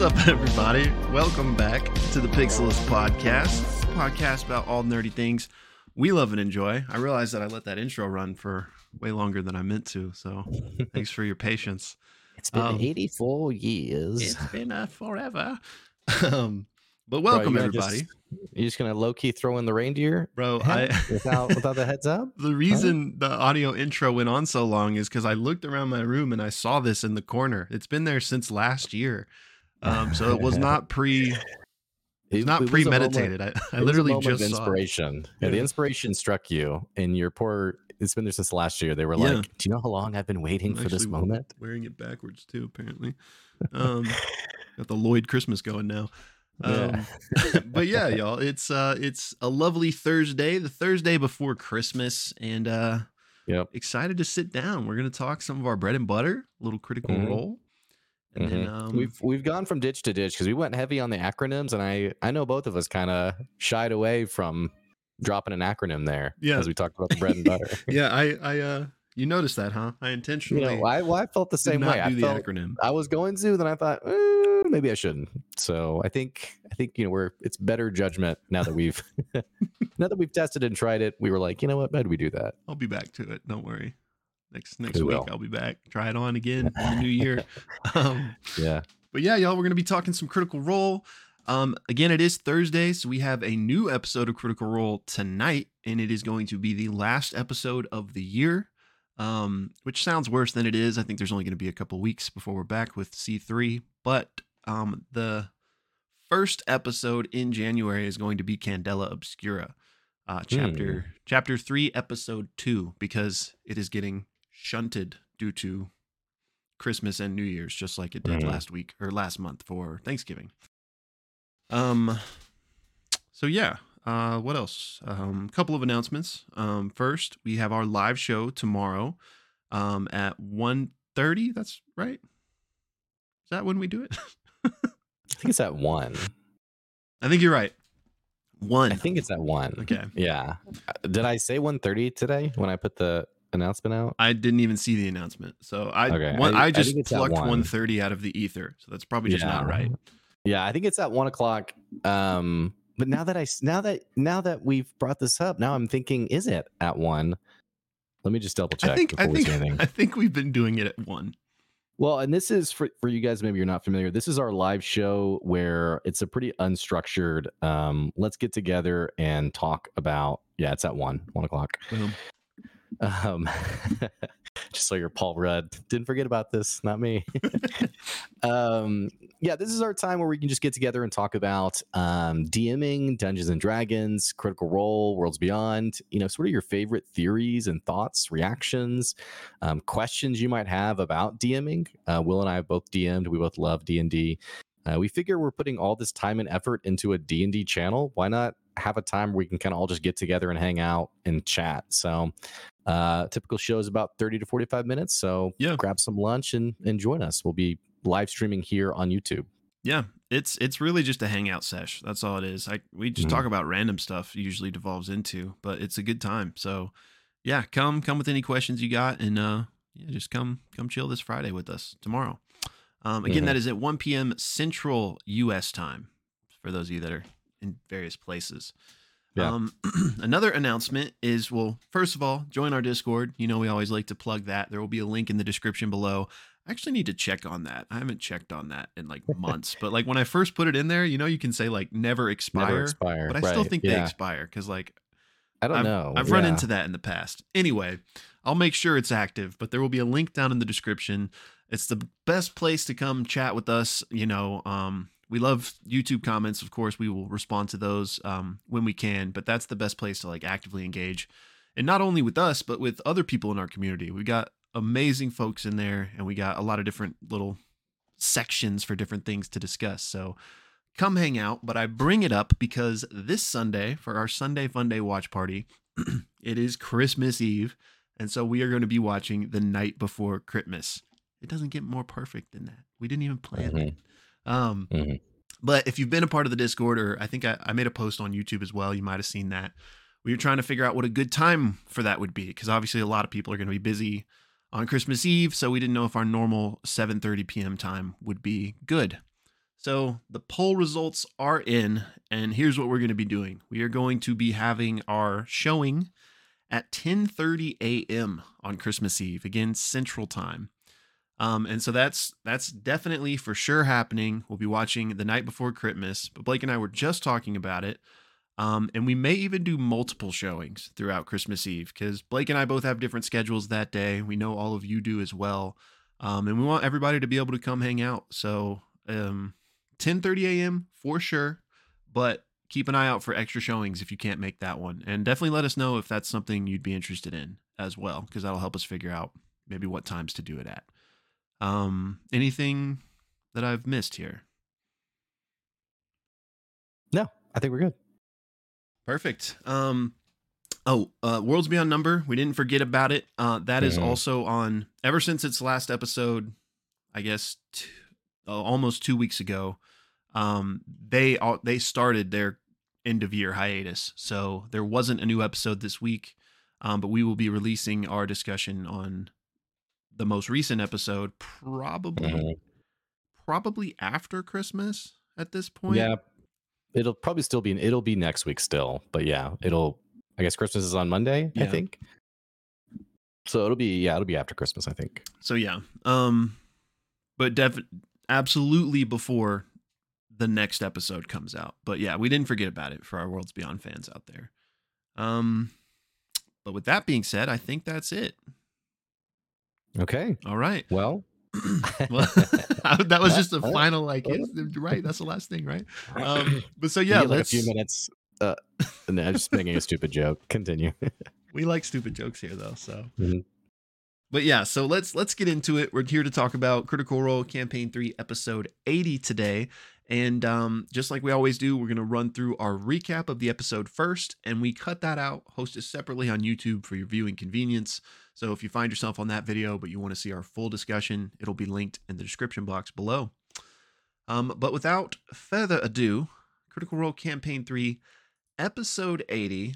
What's up, everybody? Welcome back to the Pixelist Podcast, podcast about all nerdy things we love and enjoy. I realize that I let that intro run for way longer than I meant to, so thanks for your patience. It's been Um, 84 years. It's been uh, forever. Um, but Bro, welcome, you gonna everybody. Just, you're just gonna low key throw in the reindeer Bro, I. without without the heads up. The reason the audio intro went on so long is because I looked around my room and I saw this in the corner. It's been there since last year. Um, so it was not pre It's not It- it was a moment- premeditated. I, I it was a literally just inspiration. Yeah, the inspiration struck you, and your poor. It's been there since last year. They were Yeah. like, "Do you know how long I've been waiting I'm for this moment?" wearing it backwards too. Apparently, um, got the Lloyd Christmas going now. Yeah. Um, but yeah, y'all, it's uh, it's a lovely Thursday, the Thursday before Christmas, and uh, Yep. excited to sit down. We're gonna talk some of our bread and butter, a little critical Mhm. role, and then Mhm. um, we've we've gone from ditch to ditch because we went heavy on the acronyms, and I I know both of us kind of shied away from dropping an acronym there. Yeah. as we talked about the bread and butter. yeah, I I uh, you noticed that, huh? I you intentionally know, I, well, I felt the same not way. I do the felt acronym. I was going to, then I thought eh, maybe I shouldn't. So I think I think you know we're it's better judgment now that we've now that we've tested and tried it. We were like, you know what, why do we do that? I'll be back to it. Don't worry. Next next We week will. I'll be back. Try it on again in the new year. Um, Yeah, but yeah, y'all, we're gonna be talking some Critical Role. Um, again, it is Thursday, so we have a new episode of Critical Role tonight, and it is going to be the last episode of the year. Um, which sounds worse than it is. I think there's only going to be a couple weeks before we're back with C3, but um, the first episode in January is going to be Candela Obscura, uh, chapter chapter three, episode two, because it is getting shunted due to Christmas and New Year's, just like it did Mhm. last week or last month for Thanksgiving. Um, so yeah, uh, what else? Um, couple of announcements. Um, first, we have our live show tomorrow, um, at 1.30. That's right. Is that when we do it? I think it's at one. I think you're right. One. I think it's at one. Okay. Yeah. Uh, Did I say one thirty today when I put the announcement out? I didn't even see the announcement, so I Okay, one, I- I, I just it's plucked one. 130 out of the ether, so that's probably just not right. Yeah, I think it's at one o'clock. Um, but now that I now that now that we've brought this up, now I'm thinking, is it at one? Let me just double check I think I think, I think we've been doing it at one. Well, and this is for for you guys. Maybe you're not familiar. This is our live show where it's a pretty unstructured. Um, let's get together and talk about. Yeah, it's at one one o'clock. Boom. Um, just so you're Paul Rudd. Didn't forget about this, not me. um, yeah, this is our time where we can just get together and talk about um, DMing, Dungeons and Dragons, Critical Role, Worlds Beyond. You know, sort of your favorite theories and thoughts, reactions, um, questions you might have about DMing. Uh, Will and I have both DM'd. We both love D and D. Uh, we figure we're putting all this time and effort into a D&D channel. Why not have a time where we can kind of all just get together and hang out and chat? So, uh, typical show is about 30 to 45 minutes. So, Yeah. grab some lunch and, and join us. We'll be live streaming here on YouTube. Yeah, it's it's really just a hangout sesh. That's all it is. Like we just Mhm. talk about random stuff. Usually devolves into, but it's a good time. So, yeah, come come with any questions you got, and uh, yeah, just come come chill this Friday with us tomorrow. Um, again, Mhm. that is at 1 p.m. Central U.S. time for those of you that are in various places. Yeah. Um, another announcement is well, first of all, join our Discord. You know, we always like to plug that. There will be a link in the description below. I actually need to check on that. I haven't checked on that in like months. but like when I first put it in there, you know, you can say like never expire, Never expire. but I still Right, think they expire because like I don't I've, know. I've run into that in the past. Anyway, I'll make sure it's active, but there will be a link down in the description. It's the best place to come chat with us. You know, um, we love YouTube comments. Of course, we will respond to those um, when we can, but that's the best place to like actively engage. And not only with us, but with other people in our community. We got amazing folks in there, and we got a lot of different little sections for different things to discuss. So come hang out. But I bring it up because this Sunday, for our Sunday Fun Day watch party, it is Christmas Eve. And so we are going to be watching The Night Before Christmas. It doesn't get more perfect than that. We didn't even plan Mhm. it. Um, Mhm. But if you've been a part of the Discord, or I think I, I made a post on YouTube as well, you might have seen that. We were trying to figure out what a good time for that would be, because obviously a lot of people are going to be busy on Christmas Eve, so we didn't know if our normal 7:30 p.m. time would be good. So the poll results are in, and here's what we're going to be doing. We are going to be having our showing at 10:30 a.m. on Christmas Eve, again Central Time. Um, and so that's that's definitely for sure happening. We'll be watching the night before Christmas, but Blake and I were just talking about it. Um, and we may even do multiple showings throughout Christmas Eve because Blake and I both have different schedules that day. We know all of you do as well. Um, and we want everybody to be able to come hang out. So um 10:30 a.m. for sure, but keep an eye out for extra showings if you can't make that one. And definitely let us know if that's something you'd be interested in as well, because that'll help us figure out maybe what times to do it at. Um, anything that I've missed here? No, I think we're good. Perfect. Um, oh, uh, Worlds Beyond Number. We didn't forget about it. Uh, that is Mhm. also on ever since its last episode. I guess t- uh, almost two weeks ago. Um, they all they started their end of year hiatus, so there wasn't a new episode this week. Um, but we will be releasing our discussion on the most recent episode, probably Mhm. probably after Christmas at this point. Yeah, it'll probably still be in it'll be next week still, but yeah, it'll. I guess Christmas is on Monday. I think. So it'll be yeah, it'll be after Christmas. I think. So yeah. Um but def absolutely before the next episode comes out. But yeah, we didn't forget about it for our Worlds Beyond fans out there. Um but with that being said, I think that's it. Okay. All right. Well. Well, that was just the final like right. That's the last thing, right? Um but so yeah, like a few minutes. Uh, no, I'm just making a stupid joke. Continue. we like stupid jokes here though, so Mhm. But yeah, so let's let's get into it. We're here to talk about Critical Role Campaign 3 episode 80 today. And um, just like we always do, we're going to run through our recap of the episode first, and we cut that out, host it separately on YouTube for your viewing convenience. So if you find yourself on that video, but you want to see our full discussion, it'll be linked in the description box below. Um, but without further ado, Critical Role Campaign 3, episode 80.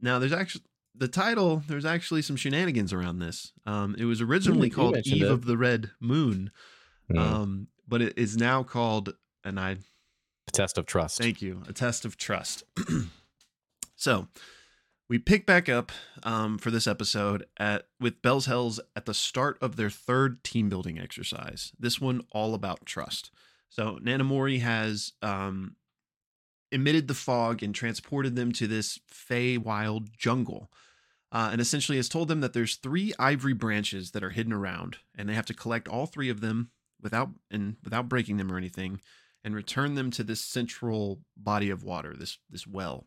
Now, there's actually the title, there's actually some shenanigans around this. Um, it was originally called Eve it. of the Red Moon, Mm. um, but it is now called, and I the test of trust. Thank you. A test of trust. so we pick back up um, for this episode at with Bell's Hells at the start of their third team building exercise. This one all about trust. So Nanamori has um, emitted the fog and transported them to this Fey wild jungle. Uh, and essentially has told them that there's three ivory branches that are hidden around, and they have to collect all three of them without and without breaking them or anything, and return them to this central body of water, this this well.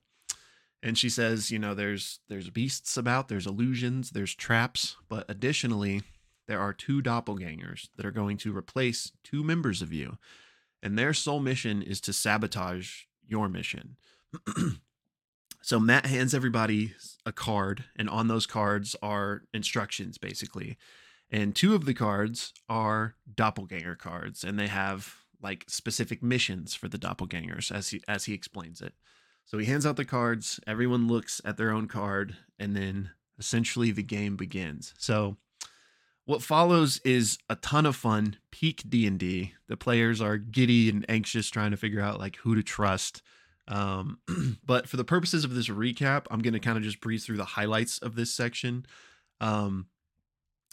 And she says, you know, there's there's beasts about, there's illusions, there's traps, but additionally, there are two doppelgangers that are going to replace two members of you, and their sole mission is to sabotage your mission. so Matt hands everybody a card, and on those cards are instructions, basically. And two of the cards are doppelganger cards, and they have like specific missions for the doppelgangers, as he as he explains it. So he hands out the cards. Everyone looks at their own card, and then essentially the game begins. So what follows is a ton of fun, peak D and D. The players are giddy and anxious, trying to figure out like who to trust. Um, but for the purposes of this recap, I'm going to kind of just breeze through the highlights of this section. Um,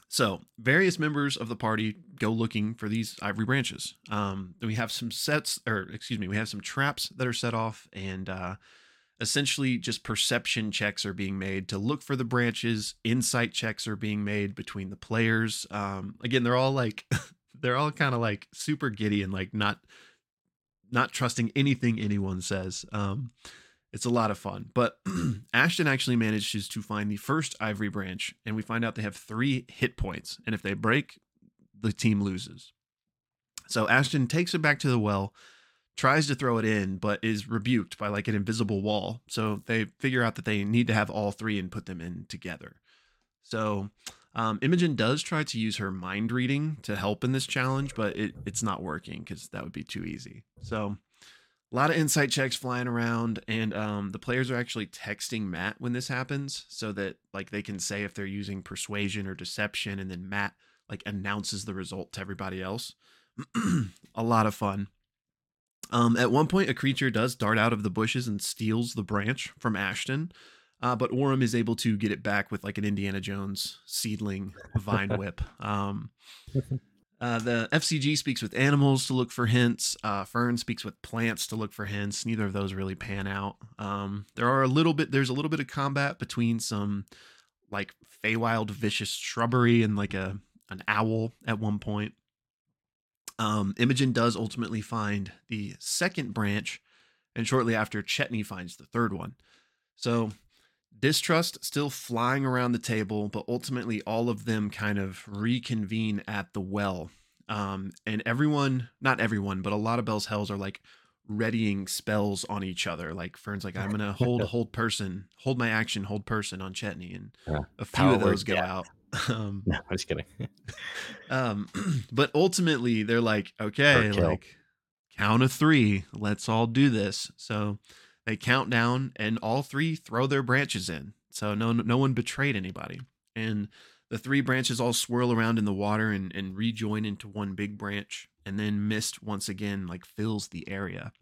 so various members of the party go looking for these ivory branches. Um, we have some sets, or excuse me, we have some traps that are set off, and uh, essentially just perception checks are being made to look for the branches. Insight checks are being made between the players. Um, again, they're all like, they're all kind of like super giddy and like not, not trusting anything anyone says. Um, it's a lot of fun. But Ashton actually manages to find the first ivory branch, and we find out they have three hit points. And if they break, the team loses. So Ashton takes it back to the well, tries to throw it in, but is rebuked by like an invisible wall. So they figure out that they need to have all three and put them in together. So um, Imogen does try to use her mind reading to help in this challenge, but it, it's not working because that would be too easy. So a lot of insight checks flying around, and um, the players are actually texting Matt when this happens, so that like they can say if they're using persuasion or deception, and then Matt like announces the result to everybody else. a lot of fun. Um, at one point, a creature does dart out of the bushes and steals the branch from Ashton, uh, but Orym is able to get it back with like an Indiana Jones seedling vine whip. Um, uh, the FCG speaks with animals to look for hints. Uh, Fearne speaks with plants to look for hints. Neither of those really pan out. Um, there are a little bit. There's a little bit of combat between some like Feywild vicious shrubbery and like a an owl at one point. Um, Imogen does ultimately find the second branch, and shortly after, Chetney finds the third one. So, distrust still flying around the table, but ultimately, all of them kind of reconvene at the well. Um, and everyone, not everyone, but a lot of Bell's Hells are like readying spells on each other. Like Fearne's like, I'm gonna hold hold person, hold my action, hold person on Chetney, and Yeah. a few of those go yeah. out. Um, No, I'm just kidding. um, but ultimately, they're like, okay, like count of three, let's all do this. So they count down, and all three throw their branches in. So no, no one betrayed anybody, and the three branches all swirl around in the water and, and rejoin into one big branch, and then mist once again like fills the area.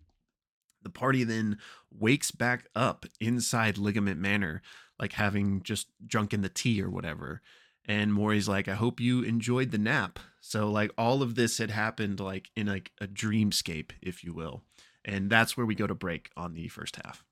The party then wakes back up inside Ligament Manor, like having just drunk in the tea or whatever. And Maury's like, I hope you enjoyed the nap. So like all of this had happened like in like a dreamscape, if you will. And that's where we go to break on the first half.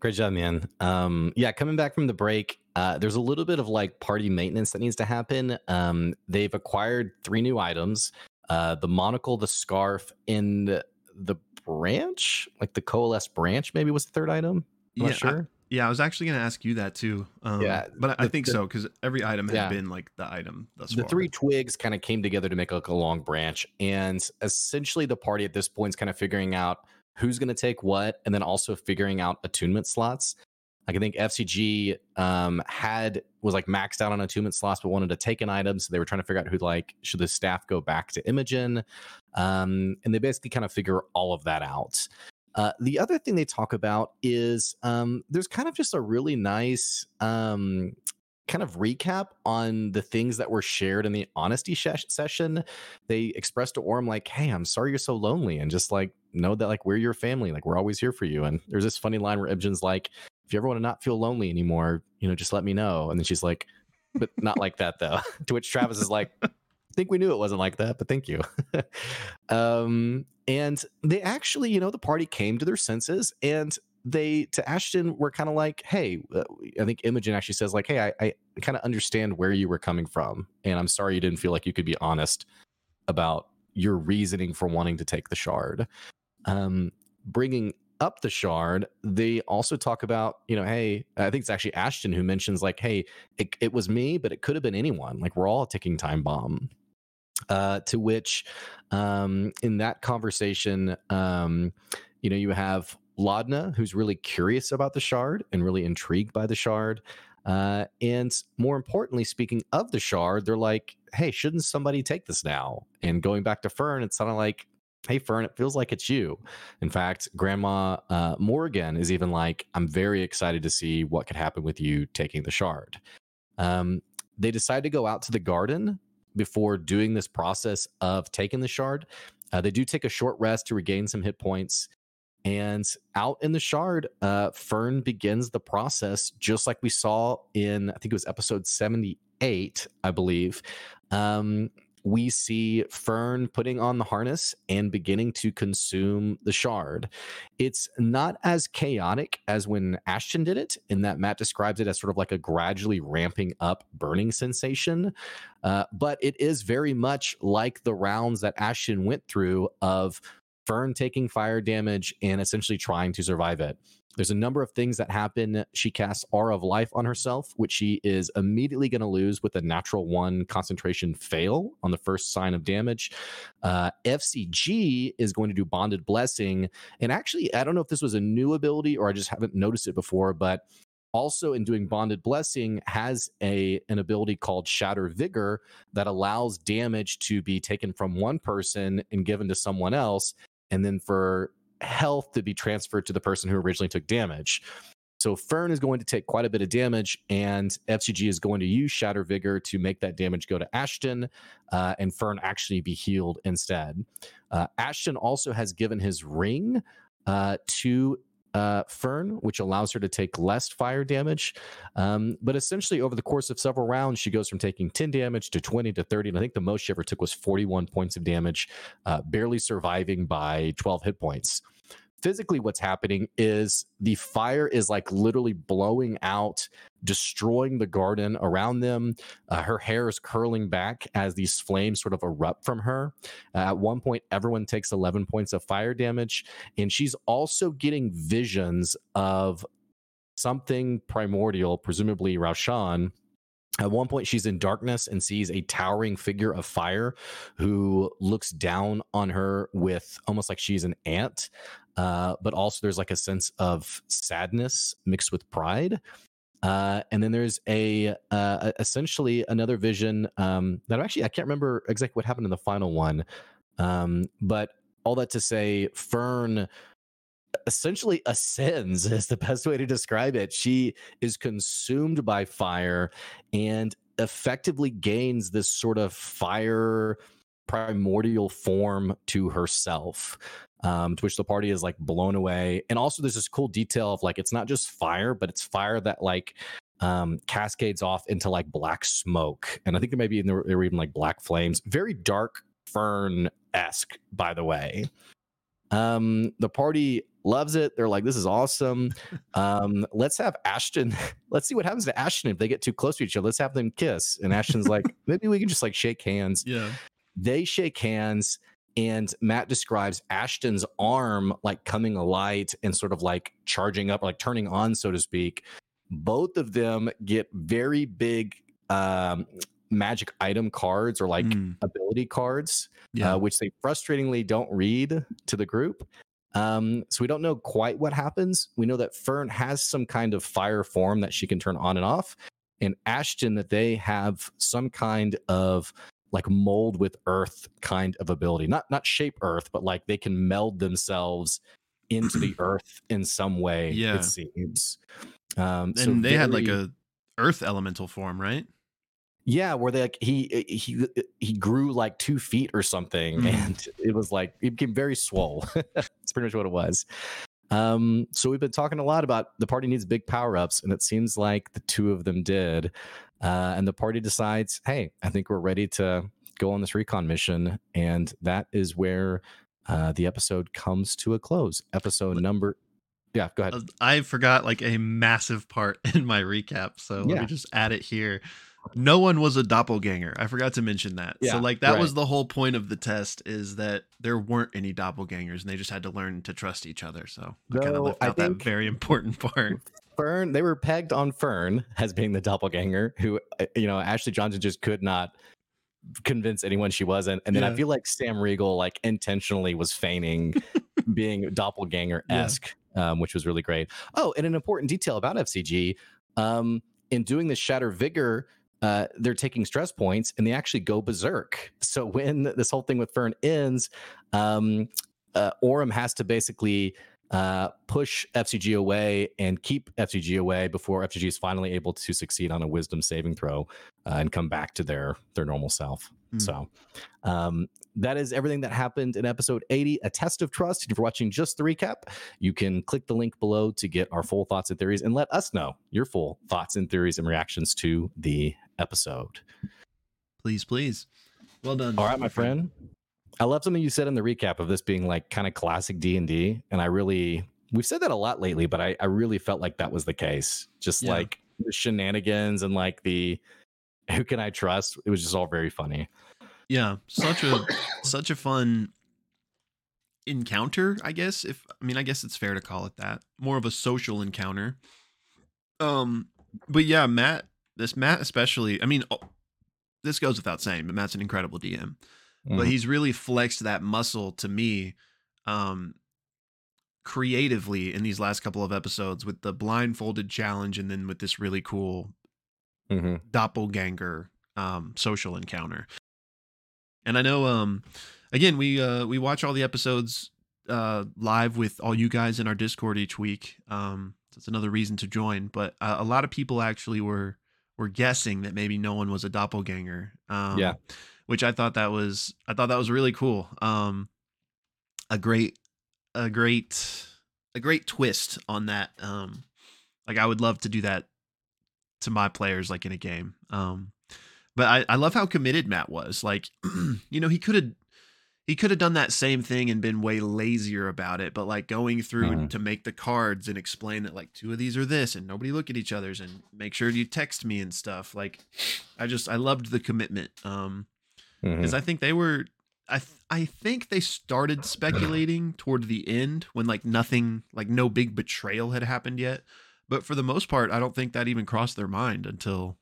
Great job, man. Um, yeah, coming back from the break, uh, there's a little bit of like party maintenance that needs to happen. Um, they've acquired three new items: uh, the monocle, the scarf, and the branch. Like the coalesce branch, maybe was the third item. I'm Yeah, sure. Yeah, I was actually going to ask you that too. Um, Yeah, but I the- think the- so because every item had Yeah. been like the item thus far. the three twigs kind of came together to make like a long branch and essentially the party at this point is kind of figuring out who's going to take what and then also figuring out attunement slots like i think fcg um had was like maxed out on attunement slots but wanted to take an item so they were trying to figure out who like should the staff go back to imogen um and they basically kind of figure all of that out uh, the other thing they talk about is um, there's kind of just a really nice um, kind of recap on the things that were shared in the honesty sh- session. They expressed to Orym like, "Hey, I'm sorry you're so lonely, and just like know that like we're your family, like we're always here for you." And there's this funny line where Imogen's like, "If you ever want to not feel lonely anymore, you know, just let me know." And then she's like, "But not like that though." to which Travis is like. Think we knew it wasn't like that, but thank you. um, and they actually, you know, the party came to their senses and they to Ashton were kind of like, hey, uh, I think Imogen actually says like, hey, I, I kind of understand where you were coming from, and I'm sorry you didn't feel like you could be honest about your reasoning for wanting to take the shard. Um, bringing up the shard, they also talk about, you know, hey, I think it's actually Ashton who mentions like, hey, it, it was me, but it could have been anyone. Like we're all a ticking time bomb. Uh, to which, um, in that conversation, um, you know, you have Laudna, who's really curious about the shard and really intrigued by the shard. Uh, and more importantly, speaking of the shard, they're like, hey, shouldn't somebody take this now? And going back to Fearne, it's kind of like, hey, Fearne, it feels like it's you. In fact, Grandma uh, Morgan is even like, I'm very excited to see what could happen with you taking the shard. Um, they decide to go out to the garden before doing this process of taking the shard. Uh, they do take a short rest to regain some hit points. And out in the shard, uh, Fearne begins the process just like we saw in, I think it was episode 78, I believe. Um, we see Fearne putting on the harness and beginning to consume the shard. It's not as chaotic as when Ashton did it, in that Matt describes it as sort of like a gradually ramping up burning sensation. Uh, but it is very much like the rounds that Ashton went through of Fearne taking fire damage and essentially trying to survive it. There's a number of things that happen. She casts Aura of Life on herself, which she is immediately going to lose with a natural one concentration fail on the first sign of damage. Uh, FCG is going to do Bonded Blessing. And actually, I don't know if this was a new ability or I just haven't noticed it before, but also in doing bonded blessing has a an ability called shatter vigor that allows damage to be taken from one person and given to someone else and then for health to be transferred to the person who originally took damage. So fearne is going to take quite a bit of damage and fcg is going to use shatter vigor to make that damage go to ashton uh, and fearne actually be healed instead. Uh, ashton also has given his ring uh, to uh, Fearne, which allows her to take less fire damage. Um, but essentially, over the course of several rounds, she goes from taking 10 damage to 20 to 30. And I think the most she ever took was 41 points of damage, uh, barely surviving by 12 hit points physically what's happening is the fire is like literally blowing out destroying the garden around them uh, her hair is curling back as these flames sort of erupt from her uh, at one point everyone takes 11 points of fire damage and she's also getting visions of something primordial presumably Raushan. at one point, she's in darkness and sees a towering figure of fire who looks down on her with almost like she's an ant. Uh, but also, there's like a sense of sadness mixed with pride. Uh, and then there's a uh, essentially another vision um, that I'm actually I can't remember exactly what happened in the final one, um, but all that to say, Fearne essentially ascends is the best way to describe it. She is consumed by fire and effectively gains this sort of fire primordial form to herself. Um, to which the party is like blown away. And also there's this cool detail of like it's not just fire, but it's fire that like um cascades off into like black smoke. And I think there may be there were even like black flames. Very dark fearne esque, by the way. Um, the party loves it. They're like, this is awesome. Um, let's have Ashton. Let's see what happens to Ashton if they get too close to each other. Let's have them kiss. And Ashton's like, maybe we can just like shake hands. Yeah. They shake hands, and Matt describes Ashton's arm like coming alight and sort of like charging up, like turning on, so to speak. Both of them get very big um, magic item cards or like Mm. ability cards Yeah. uh, which they frustratingly don't read to the group. Um, so we don't know quite what happens. We know that Fearne has some kind of fire form that she can turn on and off, and Ashton that they have some kind of like mold with earth kind of ability. Not not shape earth, but like they can meld themselves into the earth in some way. Yeah. it seems. Um, and so they had like a earth elemental form, right? yeah, where they like he he he grew like two feet or something, Mhm. and it was like it became very swole. That's pretty much what it was. Um, so we've been talking a lot about the party needs big power ups, and it seems like the two of them did. Uh, and the party decides, hey, I think we're ready to go on this recon mission, and that is where uh, the episode comes to a close. Episode number, yeah, go ahead. I forgot like a massive part in my recap, so let me just add it here. No one was a doppelganger. I forgot to mention that. Yeah, so like that was the whole point of the test is that there weren't any doppelgangers and they just had to learn to trust each other. So I kind of left out think- that very important part. Fearne, they were pegged on Fearne as being the doppelganger who, uh, you know, Ashley Johnson just could not convince anyone she wasn't. And then I feel like Sam Riegel, like, intentionally was feigning being doppelganger esque, um, which was really great. Oh, and an important detail about FCG um, in doing the Shatter Vigor. Uh, they're taking stress points and they actually go berserk. So when this whole thing with Fern ends, um, uh, Orym has to basically uh, push FCG away and keep FCG away before FCG is finally able to succeed on a Wisdom saving throw uh, and come back to their their normal self. Hmm. So um, that is everything that happened in episode 80, a test of trust. If you're watching just the recap, you can click the link below to get our full thoughts and theories and let us know your full thoughts and theories and reactions to the episode. Please, please. Well done. All right, my friend. I love something you said in the recap of this being like kind of classic D and D, and I really we've said that a lot lately, but I, I really felt like that was the case. Just Yeah. like the shenanigans and like the who can I trust? It was just all very funny. Yeah, such a such a fun encounter, I guess. If I mean, I guess it's fair to call it that. More of a social encounter. Um, but yeah, Matt, this Matt especially. I mean, oh, this goes without saying, but Matt's an incredible DM. But Mhm. he's really flexed that muscle to me, um, creatively in these last couple of episodes with the blindfolded challenge, and then with this really cool Mhm. doppelganger um social encounter and i know um again we uh we watch all the episodes uh live with all you guys in our discord each week um so it's another reason to join but uh, a lot of people actually were were guessing that maybe no one was a doppelganger um Yeah. Which i thought that was i thought that was really cool um a great a great a great twist on that um like i would love to do that to my players like in a game um but I, I love how committed Matt was. Like, you know, he could have he could have done that same thing and been way lazier about it, but like going through Mhm. to make the cards and explain that like two of these are this and nobody look at each other's and make sure you text me and stuff. Like I just I loved the commitment. Um Because I think they were I th- I think they started speculating toward the end when like nothing like no big betrayal had happened yet. But for the most part, I don't think that even crossed their mind until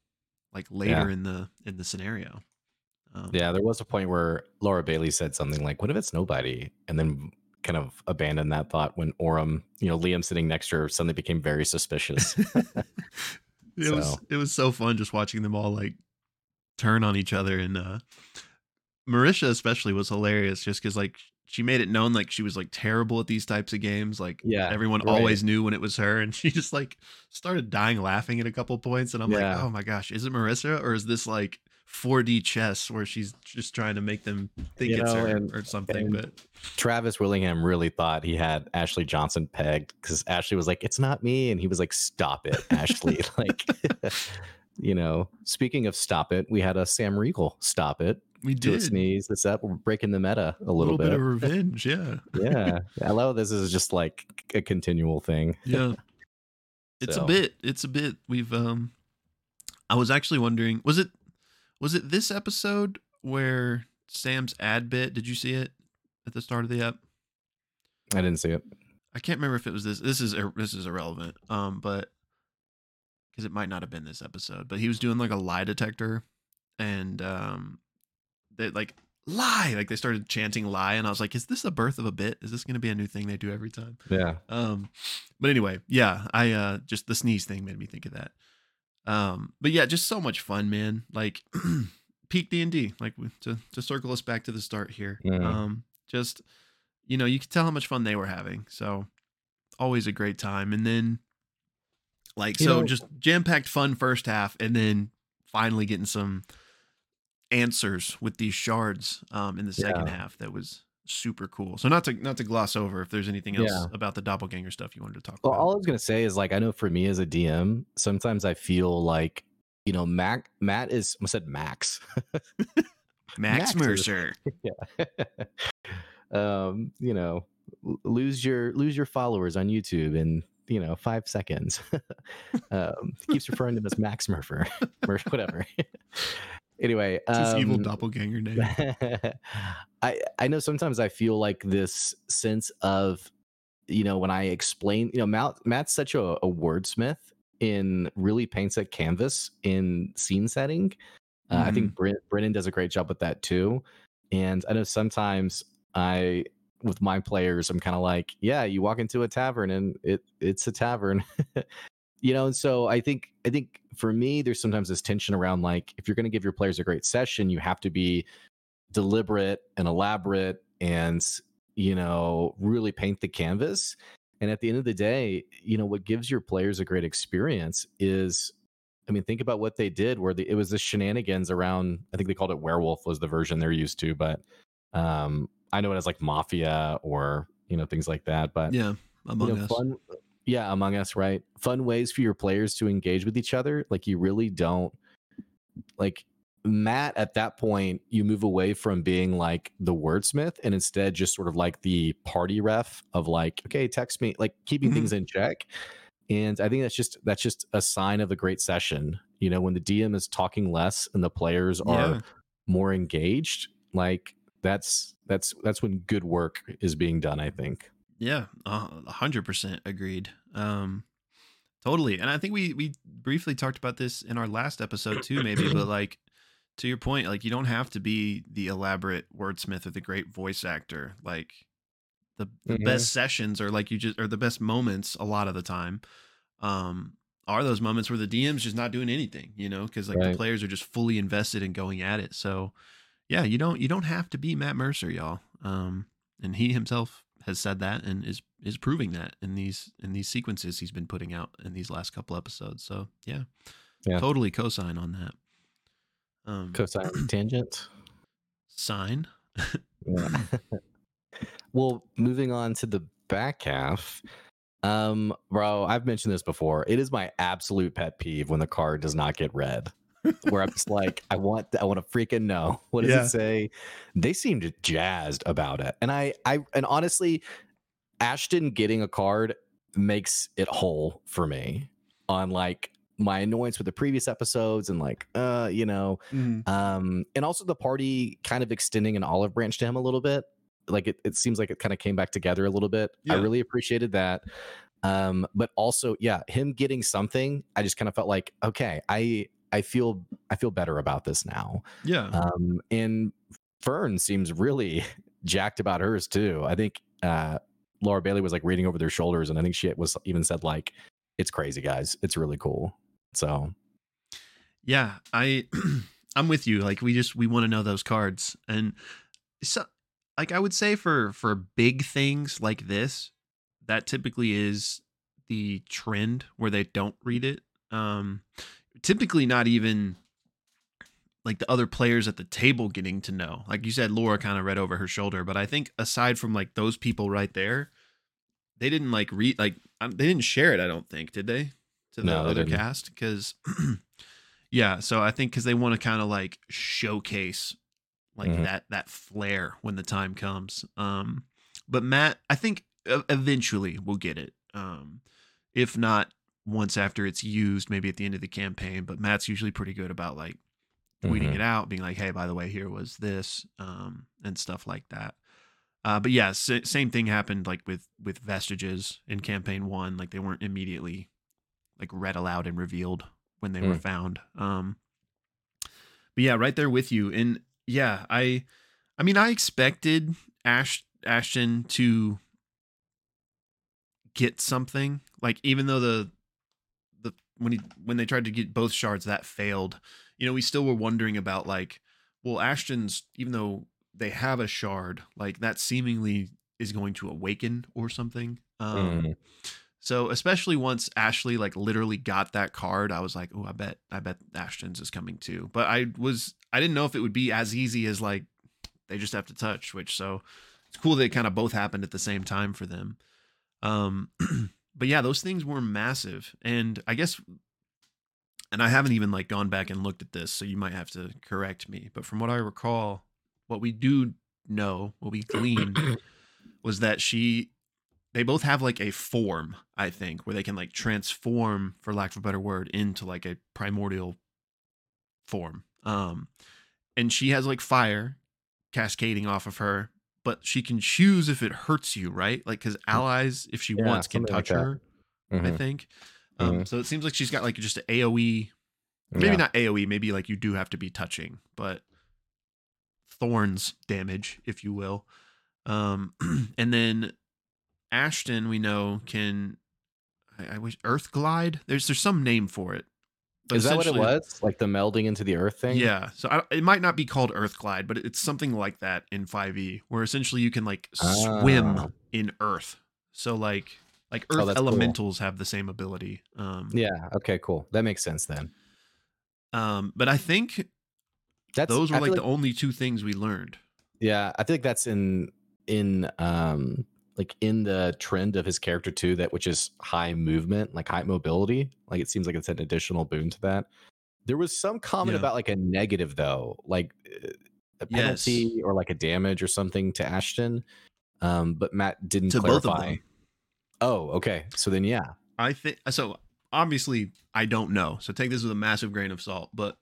like later in the in the scenario. Um, Yeah, there was a point where Laura Bailey said something like, "What if it's nobody?" and then kind of abandoned that thought when Orym, you know, Liam sitting next to her suddenly became very suspicious. it was it was so fun just watching them all like turn on each other and uh Marisha especially was hilarious just because like she made it known like she was like terrible at these types of games like Yeah, everyone right. always knew when it was her and she just like started dying laughing at a couple points and i'm Yeah. like oh my gosh is it marisha or is this like 4d chess where she's just trying to make them think You it's know, her and- or something but Travis Willingham really thought he had Ashley Johnson pegged because Ashley was like, "It's not me," and he was like, "Stop it, Ashley!" like, you know. Speaking of stop it, we had a Sam Riegel stop it. we Do did sneeze. This up. We're breaking the meta a little, a little, bit bit. of revenge yeah yeah, I love this is just like a continual thing. yeah it's So- a bit it's a bit we've um i was actually wondering was it was it this episode where sam's ad bit did you see it at the start of the app I didn't see it. i can't remember if it was this this is this is irrelevant um but because it might not have been this episode but he was doing like a lie detector and um they like lie like they started chanting lie and i was like is this the birth of a bit is this going to be a new thing they do every time Yeah. um, but anyway, yeah, I uh just the sneeze thing made me think of that. Um, but yeah, just so much fun, man. Like peak D and D, like to to circle us back to the start here. Mhm. Um, just you know, you could tell how much fun they were having. So always a great time. And then like You so know- just jam packed fun first half, and then finally getting some answers with these shards um in the second Yeah. half that was super cool so not to not to gloss over if there's anything else Yeah. about the doppelganger stuff you wanted to talk Well, about all I was gonna say is like I know for me as a DM, sometimes I feel like you know Mac Matt is I said Max. max, Max is- mercer um, you know, lose your lose your followers on YouTube in you know five seconds. um, keeps referring to him as Max Murpher or whatever. anyway, it's his evil um, doppelganger name I I know sometimes I feel like this sense of you know when I explain you know Matt Matt's such a, a wordsmith in really paints a canvas in scene setting. Uh, I think Bren- Brennan does a great job with that too. And I know sometimes I with my players I'm kind of like yeah you walk into a tavern and it it's a tavern. you know and so I think I think for me there's sometimes this tension around like if you're going to give your players a great session you have to be deliberate and elaborate and you know really paint the canvas and at the end of the day you know what gives your players a great experience is i mean think about what they did where the, it was the shenanigans around i think they called it werewolf was the version they're used to but um i know it as like mafia or you know things like that but yeah among you know, us fun yeah among us right fun ways for your players to engage with each other like you really don't like matt at that point you move away from being like the wordsmith and instead just sort of like the party ref of like okay text me like keeping Mhm. things in check and i think that's just that's just a sign of a great session you know when the dm is talking less and the players are Yeah. more engaged like that's that's that's when good work is being done. I think. Yeah, a hundred percent agreed. Um, totally, and I think we we briefly talked about this in our last episode too, maybe. but like to your point, like you don't have to be the elaborate wordsmith or the great voice actor. Like the the Mhm. best sessions are like you just or the best moments a lot of the time. Um, are those moments where the DM's just not doing anything, you know, because like Right. the players are just fully invested in going at it. So yeah, you don't you don't have to be Matt Mercer, y'all. Um, and he himself has said that and is is proving that in these in these sequences he's been putting out in these last couple episodes. So yeah, Yeah. totally cosign on that. Um, Cosine tangent. sign. Yeah. well, moving on to the back half. Um, bro, I've mentioned this before. It is my absolute pet peeve when the card does not get read. Where I'm just like, I want, I want to freaking know. What does Yeah. it say? They seemed jazzed about it, and I, I, and honestly, Ashton getting a card makes it whole for me. On like my annoyance with the previous episodes, and like, uh, you know, um and also the party kind of extending an olive branch to him a little bit like it, it seems like it kind of came back together a little bit i really appreciated that um but also yeah him getting something i just kind of felt like okay i i feel i feel better about this now. Yeah. um and fearne seems really jacked about hers too. I think uh laura bailey was like reading over their shoulders and i think she was even said like it's crazy guys. It's really cool. So yeah i i'm with you like we just we want to know those cards and so like i would say for for big things like this that typically is the trend where they don't read it um typically not even like the other players at the table getting to know. Like you said laura kind of read over her shoulder but i think aside from like those people right there they didn't like read like um, they didn't share it i don't think did they? To the No, other didn't. cast? Because yeah so i think because they want to kind of like showcase like Mhm. that that flair when the time comes. Um but matt i think eventually we'll get it. Um if not once after it's used maybe at the end of the campaign but matt's usually pretty good about like tweeting Mhm. it out being like hey by the way here was this um and stuff like that uh but yeah s- same thing happened like with with vestiges in campaign one like they weren't immediately like read aloud and revealed when they were Mm. found um but yeah right there with you and yeah i i mean i expected ash ashton to get something like even though the when he when they tried to get both shards that failed you know we still were wondering about like well ashton's even though they have a shard like that seemingly is going to awaken or something um Mhm. so especially once Ashley like literally got that card, I was like, oh, I bet, I bet Ashton's is coming too. But I was, I didn't know if it would be as easy as like they just have to touch which So it's cool that they kind of both happened at the same time for them. Um, but yeah, those things were massive, and I guess, and I haven't even like gone back and looked at this, so you might have to correct me. But from what I recall, what we do know, what we gleaned was that she they both have like a form, I think, where they can like transform, for lack of a better word, into like a primordial form. Um, and she has like fire cascading off of her, but she can choose if it hurts you, right? Like, because allies, if she Yeah, wants, can like touch that. her. I Mhm. think. Um, Mhm. So it seems like she's got like just an AOE, maybe Yeah. not AOE, maybe like you do have to be touching, but thorns damage, if you will. Um, and then Ashton, we know can. I, I wish Earth Glide. There's there's some name for it. Is that what it was? Like the melding into the earth thing? Yeah. So I, it might not be called Earth Glide, but it's something like that in 5e, where essentially you can like swim Ah. in Earth. So like like Oh, Earth cool. elementals have the same ability. Um, Yeah. Okay. Cool. That makes sense then. Um, but I think That's those were I like, the only two things we learned. Yeah, I think that's in in um like in the trend of his character too, that which is high movement, like high mobility. Like it seems like it's an additional boon to that. There was some comment Yeah. about like a negative though, like uh, a penalty or like a damage or something to Ashton. Um, but Matt didn't To both clarify. Oh, okay. So then yeah. I think so. Obviously, I don't know. So take this with a massive grain of salt. But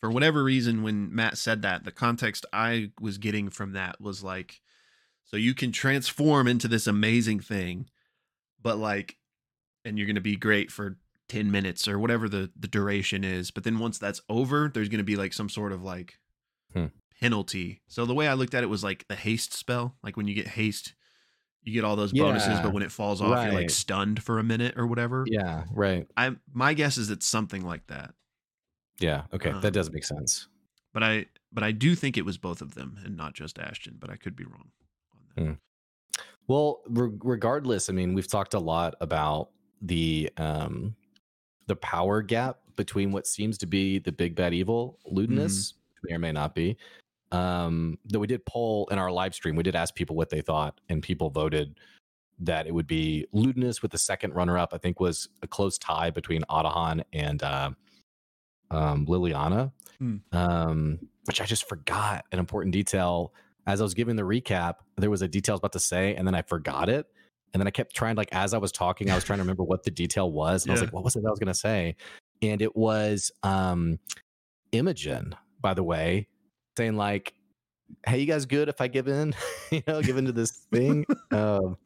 for whatever reason, when Matt said that, the context I was getting from that was like, so you can transform into this amazing thing, but like, and you're going to be great for 10 minutes or whatever the, the duration is. But then once that's over, there's going to be like some sort of like Hmm. penalty. So the way I looked at it was like the haste spell. Like when you get haste, you get all those bonuses, Yeah. but when it falls off, you're like stunned for a minute or whatever. Yeah, right. I my guess is it's something like that. Yeah, okay. Uh, that does make sense. But I but I do think it was both of them and not just Ashton, but I could be wrong Hmm. Well, re- regardless, I mean, we've talked a lot about the um the power gap between what seems to be the big bad evil Ludinus, may or may not be. Um, though we did poll in our live stream, we did ask people what they thought, and people voted that it would be Ludinus with the second runner up. I think was a close tie between Otohan and uh, um, Liliana, Hmm. um, which I just forgot an important detail as I was giving the recap, there was a detail I was about to say, and then I forgot it. And then I kept trying, like, as I was talking, I was trying to remember what the detail was. And I was like, what was it that I was going to say? And it was um, Imogen, by the way, saying, like, hey, you guys good if I give in, you know, give into this thing? um,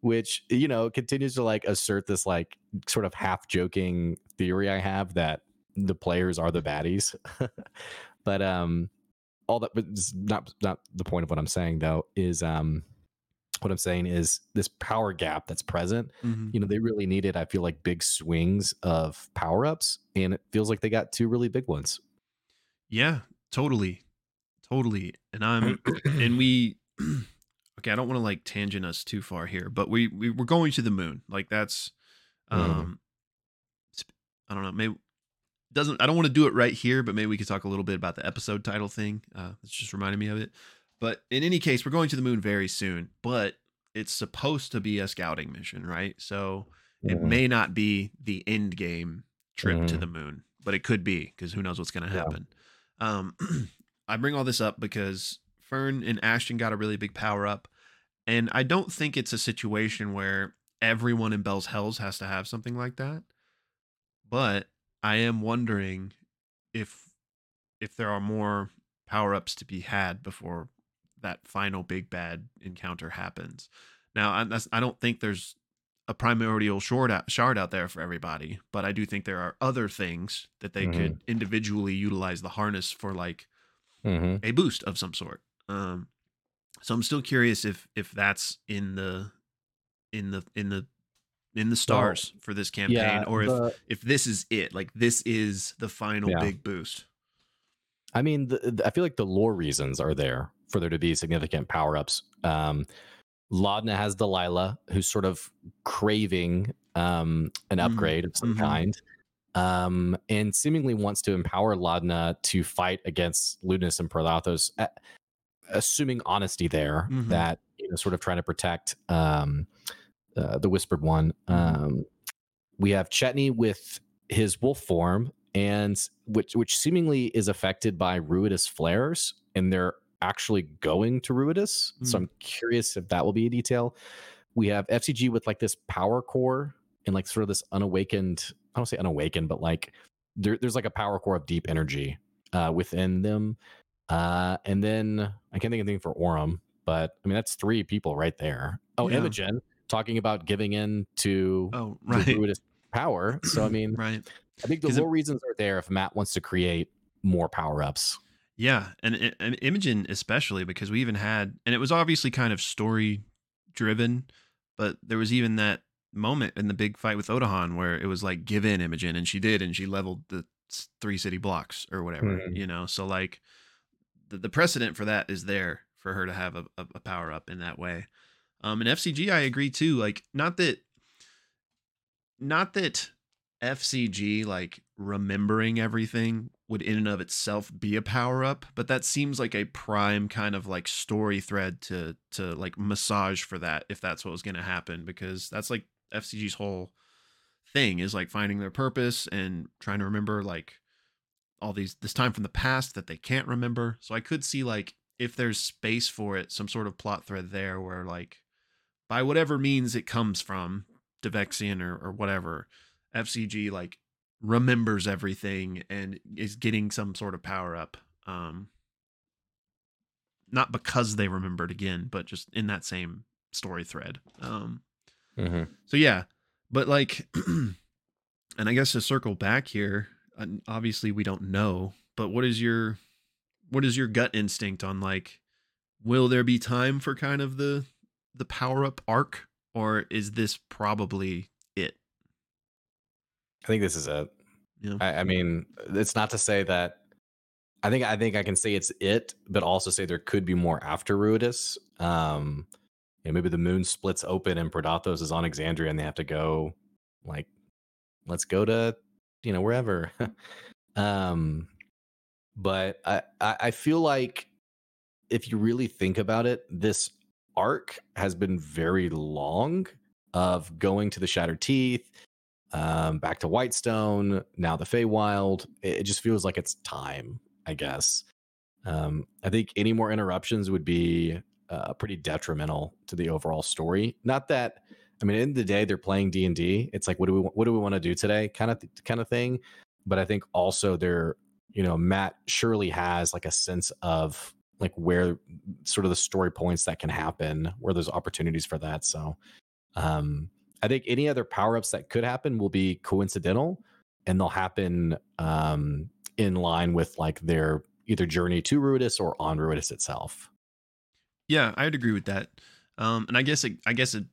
which, you know, continues to like assert this, like, sort of half joking theory I have that the players are the baddies. but, um, all that but it's not not the point of what i'm saying though is um what i'm saying is this power gap that's present Mhm. you know they really needed i feel like big swings of power ups and it feels like they got two really big ones Yeah, totally. Totally. And I'm and we okay, I don't want to like tangent us too far here, but we, we we're going to the moon. Like that's Mhm. um sp- I don't know, maybe doesn't I don't want to do it right here, but maybe we could talk a little bit about the episode title thing. Uh it's just reminding me of it. But in any case, we're going to the moon very soon, but it's supposed to be a scouting mission, right? So it Mhm. may not be the end game trip to Mhm. the moon, but it could be because who knows what's going to Yeah. happen. Um, I bring all this up because Fearne and Ashton got a really big power up, and I don't think it's a situation where everyone in Bell's Hells has to have something like that. But I am wondering if if there are more power ups to be had before that final big bad encounter happens. Now, I, I don't think there's a primordial shard out, shard out there for everybody, but I do think there are other things that they could individually utilize the harness for, like Mhm. a boost of some sort. Um, so I'm still curious if if that's in the in the in the in the stars for this campaign, yeah or if the- if this is it, like this is the final Yeah. big boost. I mean, the, the- I feel like the lore reasons are there for there to be significant power ups. Um, Laudna has Delilah, who's sort of craving um, an Mhm, upgrade of some mhm. kind, um, and seemingly wants to empower Laudna to fight against Ludinus and Predathos, a- assuming honesty there, Mhm. that you know, sort of trying to protect um, uh, the Whispered One. Mhm. Um, we have Chetney with his wolf form and which which seemingly is affected by Ruidus flares, and they're actually going to Ruidus. So Mm. I'm curious if that will be a detail. We have FCG with like this power core and like sort of this unawakened. I don't say unawakened, but like there, there's like a power core of deep energy uh, within them. Uh, and then I can't think of anything for Orym, but I mean that's three people right there. Oh, Yeah. Imogen talking about giving in to Oh, the right, Ruidus power. So I mean, right. I think the it- reasons are there if Matt wants to create more power ups. Yeah, and, and Imogen especially because we even had, and it was obviously kind of story driven, but there was even that moment in the big fight with Otohan where it was like give in Imogen, and she did, and she leveled the three city blocks or whatever, Mhm. you know. So like, the, the precedent for that is there for her to have a, a power up in that way. Um, and FCG, I agree too. Like, not that, not that FCG like remembering everything would in and of itself be a power up, but that seems like a prime kind of like story thread to to like massage for that if that's what was going to happen because that's like FCG's whole thing is like finding their purpose and trying to remember like all these this time from the past that they can't remember. So I could see like if there's space for it, some sort of plot thread there where like by whatever means it comes from, Devexian or, or whatever, FCG like remembers everything and is getting some sort of power up. Um, not because they remembered again, but just in that same story thread. Um, Mhm. so yeah, but like, and I guess to circle back here, obviously we don't know, but what is your, what is your gut instinct on like, will there be time for kind of the, the power up arc, or is this probably it? I think this is it. Yeah. I, I mean, it's not to say that. I think I think I can say it's it, but also say there could be more after Ruidus. Um, you know, maybe the moon splits open and Predathos is on Exandria, and they have to go, like, let's go to, you know, wherever. um, but I, I I feel like if you really think about it, this arc has been very long of going to the Shattered Teeth, um, back to Whitestone, now the Feywild. It, it just feels like it's time, I guess. Um, I think any more interruptions would be uh, pretty detrimental to the overall story. Not that, I mean, in the, day they're playing D and D. It's like, what do we what do we want to do today, kind of kind of thing. But I think also they're, you know, Matt surely has like a sense of like where sort of the story points that can happen, where there's opportunities for that. So, um, I think any other power ups that could happen will be coincidental and they'll happen um, in line with like their either journey to Ruidus or on Ruidus itself. Yeah, I'd agree with that. Um, and I guess it, I guess it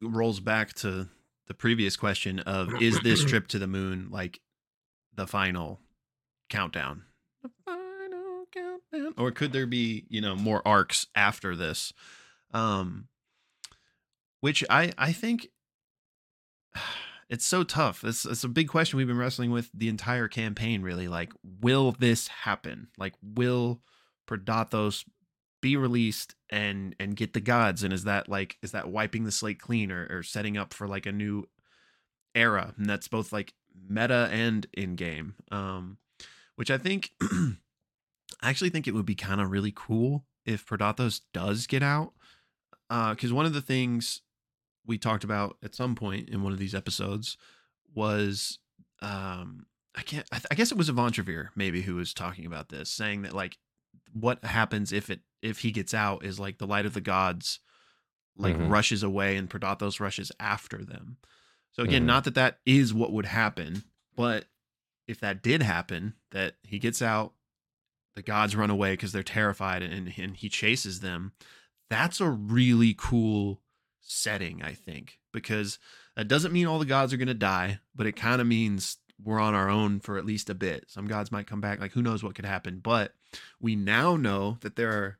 rolls back to the previous question of is this trip to the moon like the final countdown? The final countdown, or could there be you know more arcs after this? Um, which I I think it's so tough. It's it's a big question we've been wrestling with the entire campaign. Really, like, will this happen? Like, will Predathos be released and and get the gods? And is that like is that wiping the slate clean or, or setting up for like a new era? And that's both like meta and in game. Um, which I think I actually think it would be kind of really cool if Predathos does get out. Uh, because one of the things we talked about at some point in one of these episodes was um I can't I, th- I guess it was Avantravir maybe who was talking about this saying that like what happens if it if he gets out is like the light of the gods like Mhm. rushes away and Predathos rushes after them. So again, Mhm. not that that is what would happen, but if that did happen, that he gets out, the gods run away because they're terrified, and and he chases them. That's a really cool setting, I think, because that doesn't mean all the gods are going to die, but it kind of means we're on our own for at least a bit. Some gods might come back, like who knows what could happen. But we now know that there are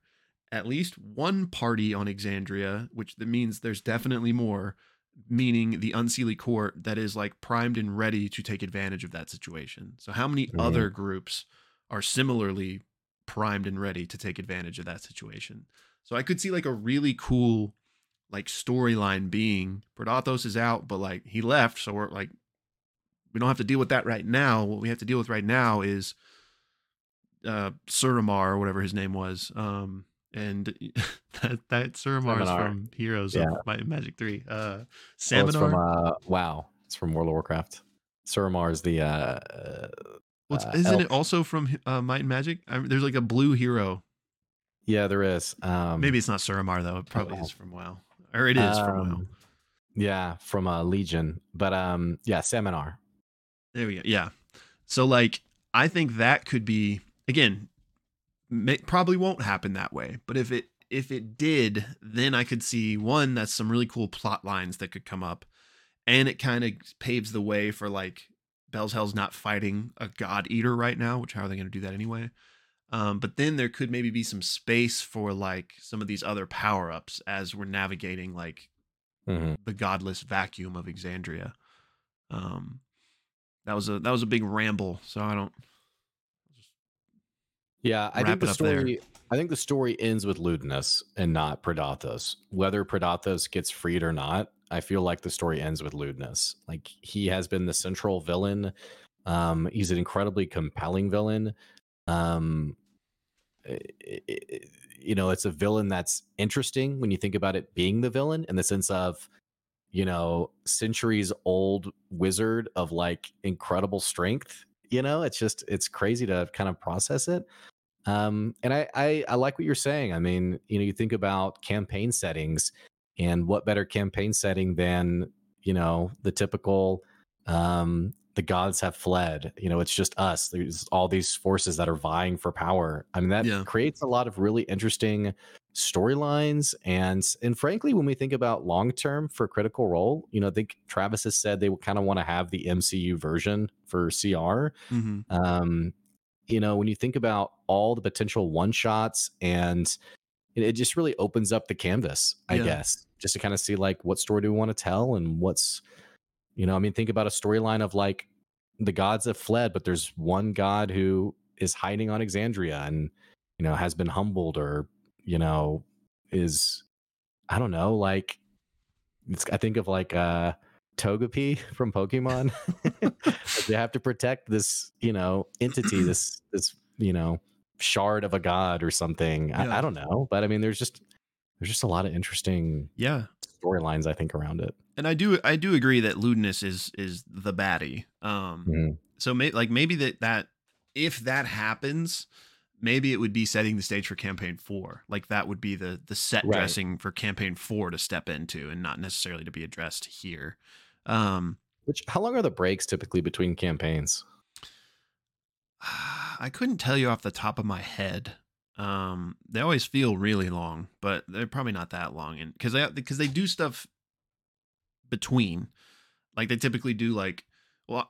at least one party on Exandria, which that means there's definitely more, meaning the Unseelie Court that is like primed and ready to take advantage of that situation. So how many Mhm. other groups are similarly primed and ready to take advantage of that situation? So I could see like a really cool like storyline being Predathos is out, but like he left, so we're like we don't have to deal with that right now. What we have to deal with right now is uh Suramar or whatever his name was. Um and that that Suramar's Seminar. from Heroes Yeah. of Magic 3. Uh Oh, Saminar. it's from uh, wow, it's from World of Warcraft. Suramar is the uh, What's, uh, isn't it also from uh, Might and Magic? I, there's like a blue hero. yeah, there is. Um, Maybe it's not Suramar though. It probably is from WoW. Or it is from WoW. um, Yeah, from uh, Legion, but um, yeah, Seminar. There we go. Yeah. So like I think that could be again may, probably won't happen that way, but if it if it did, then I could see one that's some really cool plot lines that could come up and it kind of paves the way for like Bell's Hell's not fighting a god eater right now, which how are they going to do that anyway? Um, but then there could maybe be some space for like some of these other power ups as we're navigating like Mhm. the godless vacuum of Exandria. Um, that was a that was a big ramble, so I don't. Yeah, I think the up there. story. I think the story ends with Ludinus and not Predathos. Whether Predathos gets freed or not, I feel like the story ends with Ludinus. Like he has been the central villain. Um, he's an incredibly compelling villain. Um, i- i- i- you know, it's a villain that's interesting when you think about it being the villain in the sense of you know, centuries old wizard of like incredible strength. You know, it's just it's crazy to kind of process it. Um, and I, I I like what you're saying. I mean, you know, you think about campaign settings, and what better campaign setting than you know the typical um the gods have fled. You know it's just us there's all these forces that are vying for power. I mean that Yeah. creates a lot of really interesting storylines and and frankly when we think about long term for critical role you know i think travis has said they kind of want to have the mcu version for cr hmm um you know when you think about all the potential one shots and it, it just really opens up the canvas i Yeah. guess just to kind of see like what story do we want to tell and what's you know i mean think about a storyline of like the gods have fled but there's one god who is hiding on exandria and you know has been humbled or you know is i don't know like it's, i think of like uh togepi from pokemon they have to protect this you know entity this this you know shard of a god or something I, Yeah. I don't know but i mean there's just there's just a lot of interesting Yeah. storylines i think around it And I do I do agree that Ludinus is is the baddie. Um Mhm. so may, like maybe that that if that happens, maybe it would be setting the stage for campaign 4. Like that would be the the set Right. dressing for campaign 4 to step into and not necessarily to be addressed here. Um which how long are the breaks typically between campaigns I couldn't tell you off the top of my head. Um, they always feel really long, but they're probably not that long, and because they because they do stuff between, like they typically do like well,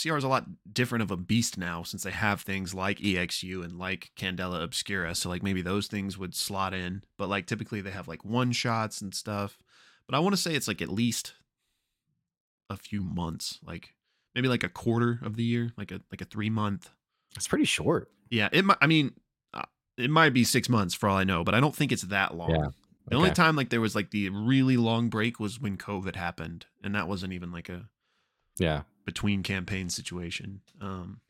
CR is a lot different of a beast now since they have things like EXU and like Candela Obscura, so like maybe those things would slot in, but like typically they have like one shots and stuff. But I want to say it's like at least a few months, like maybe like a quarter of the year, like a like a three month it's pretty short yeah, it. I mean, uh, it might be six months for all I know, but I don't think it's that long. Yeah, The only time like there was like the really long break was when COVID happened, and that wasn't even like a yeah between campaign situation. Um,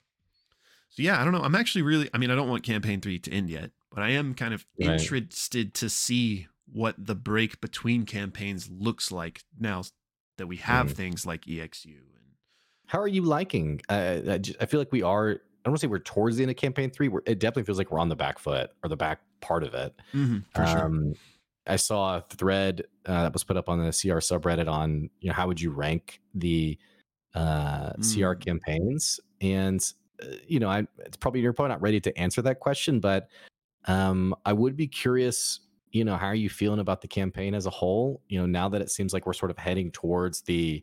so yeah, I don't know. I'm actually really. I mean, I don't want campaign three to end yet, but I am kind of Right. interested to see what the break between campaigns looks like now that we have Mhm. things like EXU how are you liking uh, I, feel like we are i don't want to say we're towards the end of campaign three we're, it definitely feels like we're on the back foot or the back part of it sure. um i saw a thread uh, that was put up on the cr subreddit on you know how would you rank the uh cr Mm. campaigns and uh, you know i it's probably you're probably not ready to answer that question but um i would be curious you know how are you feeling about the campaign as a whole you know now that it seems like we're sort of heading towards the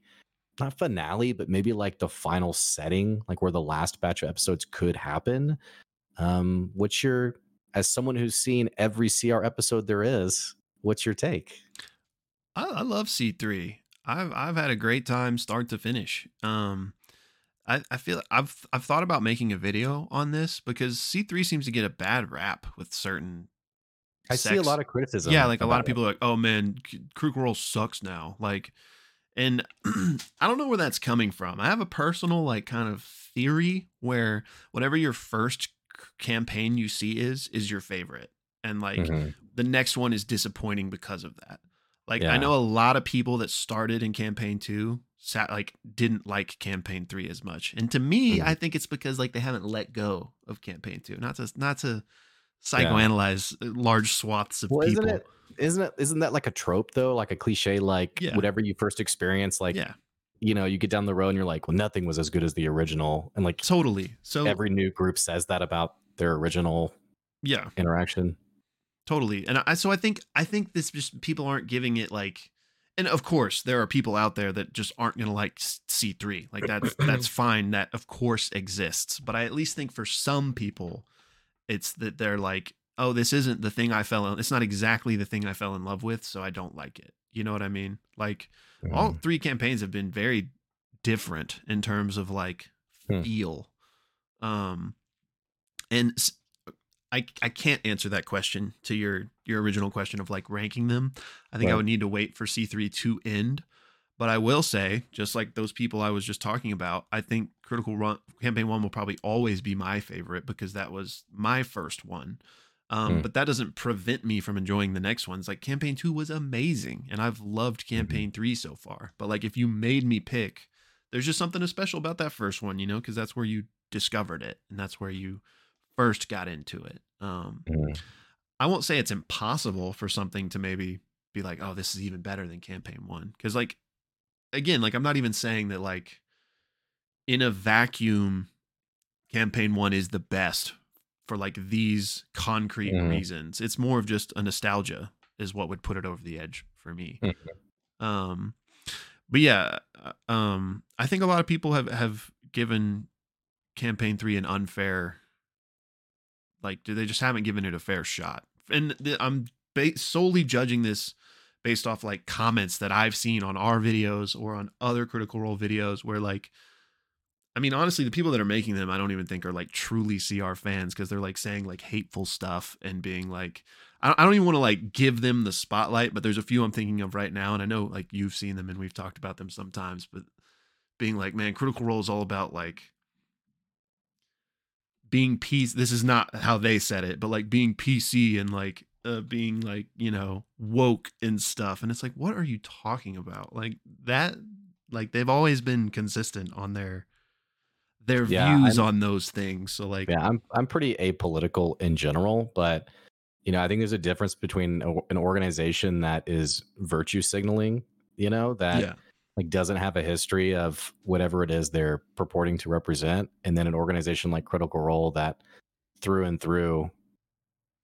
not finale but maybe like the final setting like where the last batch of episodes could happen um what's your as someone who's seen every cr episode there is what's your take I, I love C3. I've I've had a great time start to finish. Um I, I feel I've I've thought about making a video on this because C3 seems to get a bad rap with certain i see a lot of criticism Yeah, like a lot of people are like, "Oh man, C- Critical Role sucks now." Like and I don't know where that's coming from. I have a personal like kind of theory where whatever your first campaign you see is is your favorite. And like it. Mhm. the next one is disappointing because of that. Like I know a lot of people that started in campaign 2 sat like didn't like campaign 3 as much. And to me, Mhm. I think it's because like they haven't let go of campaign 2. Not to not to psychoanalyze uh, large swaths of well people. isn't it isn't it isn't that like a trope though like a cliche like Yeah. whatever you first experience like yeah, you know you get down the road and you're like well nothing was as good as the original and like totally. So every new group says that about their original yeah, interaction totally. And I so I think I think this just people aren't giving it like and of course there are people out there that just aren't going to like C3. Like that's that's fine that of course exists, but I at least think for some people it's that they're like, "Oh, this isn't the thing I fell in it's not exactly the thing I fell in love with, so I don't like it." You know what I mean? Like all Mhm. three campaigns have been very different in terms of like Hmm. feel um and I I can't answer that question to your your original question of like ranking them i think i would need to wait for c3 to end but i will say just like those people i was just talking about i think critical role campaign one will probably always be my favorite because that was my first one Um, Hmm. but that doesn't prevent me from enjoying the next ones. Like campaign two was amazing, and I've loved Mm-hmm. campaign three so far. But like, if you made me pick, there's just something special about that first one, you know, because that's where you discovered it, and that's where you first got into it. Um, Mhm. I won't say it's impossible for something to maybe be like, oh, this is even better than campaign one. Cause like, again, like I'm not even saying that like in a vacuum, campaign one is the best for like these concrete Mhm. reasons. It's more of just a nostalgia is what would put it over the edge for me. Um, but yeah, uh, um, I think a lot of people have have given campaign three an unfair, like, do they just haven't given it a fair shot? And I'm ba- solely judging this based off like comments that I've seen on our videos or on other Critical Role videos, where like, I mean, honestly, the people that are making them, I don't even think are like truly CR fans because they're like saying like hateful stuff and being like, I don't even want to like give them the spotlight, but there's a few I'm thinking of right now, and I know like you've seen them and we've talked about them sometimes, but being like, man, Critical Role is all about like being peace. This is not how they said it, but like being PC and like uh, being like you know woke and stuff, and it's like, what are you talking about? Like that, like they've always been consistent on their their Yeah, views I'm- on those things. So like, Yeah, I'm I'm pretty apolitical in general, but you know, I think there's a difference between a- an organization that is virtue signaling, you know, that yeah, like doesn't have a history of whatever it is they're purporting to represent, and then an organization like Critical Role that through and through,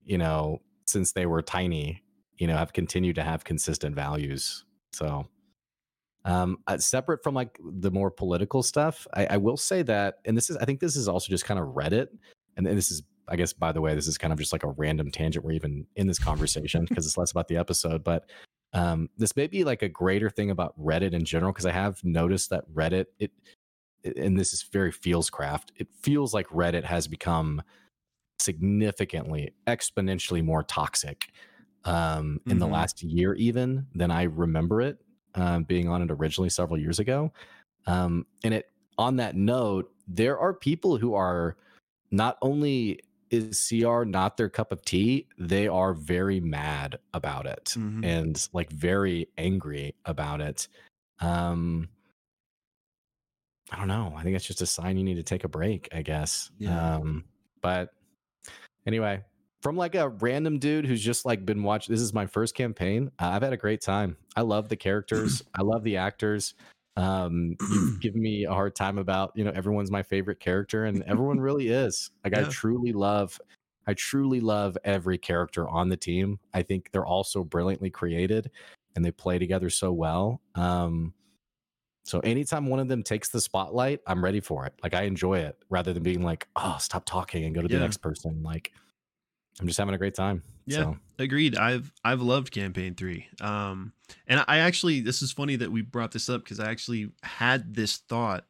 you know, since they were tiny, you know, have continued to have consistent values. So um uh, separate from like the more political stuff I, I will say that and this is i think this is also just kind of reddit and this is i guess by the way this is kind of just like a random tangent we're even in this conversation because it's less about the episode but um this may be like a greater thing about reddit in general because i have noticed that reddit it and this is very feels craft it feels like reddit has become significantly exponentially more toxic um in the Mhm. last year even than i remember it um, being on it originally several years ago. Um, and it on that note, there are people who are not only is CR not their cup of tea, they are very mad about it Mhm. and like very angry about it. Um, I don't know. I think it's just a sign you need to take a break, I guess. Yeah. Um, but anyway, from like a random dude who's just like been watching, this is my first campaign. Uh, I've had a great time. I love the characters. I love the actors. Um, you've given me a hard time about, you know, everyone's my favorite character, and everyone really is. Like, I truly love, I truly love every character on the team. I think they're all so brilliantly created and they play together so well. Um, so anytime one of them takes the spotlight, I'm ready for it. Like I enjoy it rather than being like, oh, stop talking and go to the next person. Like I'm just having a great time. Yeah. So Agreed. I've I've loved campaign three. Um, and I actually this is funny that we brought this up because I actually had this thought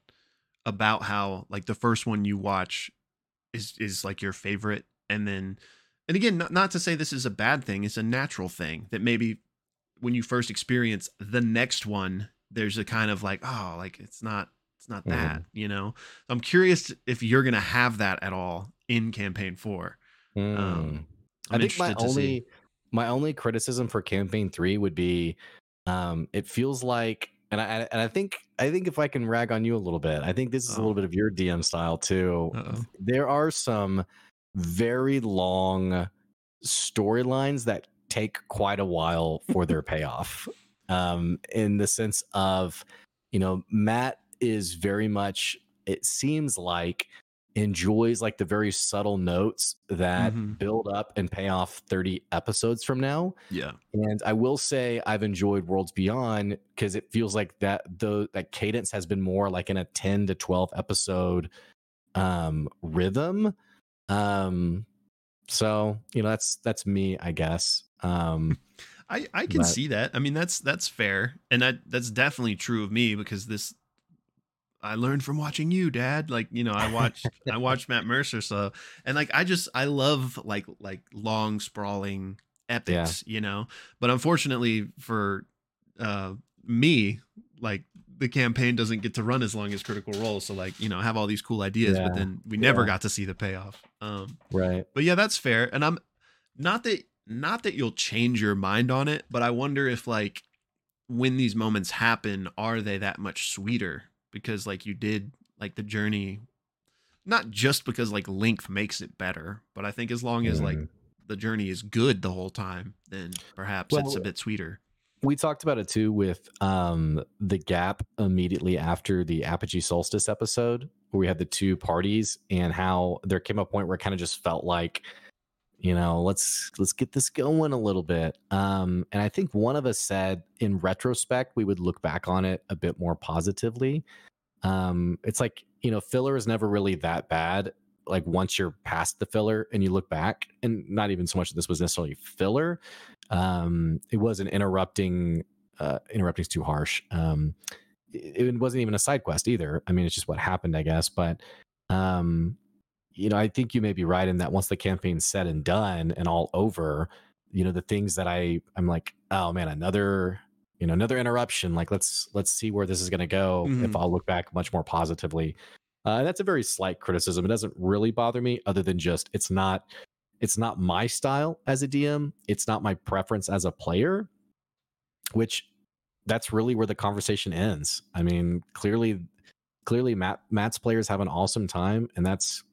about how like the first one you watch is is like your favorite, and then and again, not not to say this is a bad thing. It's a natural thing that maybe when you first experience the next one, there's a kind of like oh, like it's not it's not Mhm. that you know. I'm curious if you're gonna have that at all in campaign four. Mm. Um, I think my to see. only my only criticism for campaign three would be um it feels like and I and I think I think if I can rag on you a little bit, I think this is a Oh. little bit of your DM style too. Uh-oh. There are some very long storylines that take quite a while for their payoff. Um, in the sense of, you know, Matt is very much, it seems like, enjoys like the very subtle notes that Mhm. build up and pay off 30 episodes from now. Yeah. And I will say I've enjoyed Worlds Beyond because it feels like that the that cadence has been more like in a 10 to 12 episode um rhythm. Um so, you know, that's that's me, I guess. Um I, I can But- see that. I mean, that's that's fair, and that that's definitely true of me because this I learned from watching you, Dad. Like you know, I watched I watched Matt Mercer, so and like I just I love like like long sprawling epics, you know. But unfortunately for uh me, like the campaign doesn't get to run as long as Critical Role, so like you know, I have all these cool ideas, Yeah. but then we never Yeah. got to see the payoff. Um, right. but yeah, that's fair. And I'm not that not that you'll change your mind on it, but I wonder if like when these moments happen, are they that much sweeter? Because like you did like the journey not just because like length makes it better, but I think as long as like Mhm. the journey is good the whole time, then perhaps it's a bit sweeter. we talked about it too with um the gap immediately after the apogee solstice episode where we had the two parties and how there came a point where it kind of just felt like you know let's let's get this going a little bit. Um and i think one of us said in retrospect we would look back on it a bit more positively. Um it's like you know filler is never really that bad like once you're past the filler and you look back and not even so much that this was necessarily filler um it wasn't interrupting uh interrupting is too harsh um it, it wasn't even a side quest either. I mean it's just what happened i guess but um you know i think you may be right in that once the campaign's said and done and all over you know the things that i i'm like oh man another you know another interruption like let's let's see where this is going to go if Mhm. i'll look back much more positively uh, that's a very slight criticism it doesn't really bother me other than just it's not it's not my style as a dm it's not my preference as a player which that's really where the conversation ends i mean clearly clearly matt matt's players have an awesome time and that's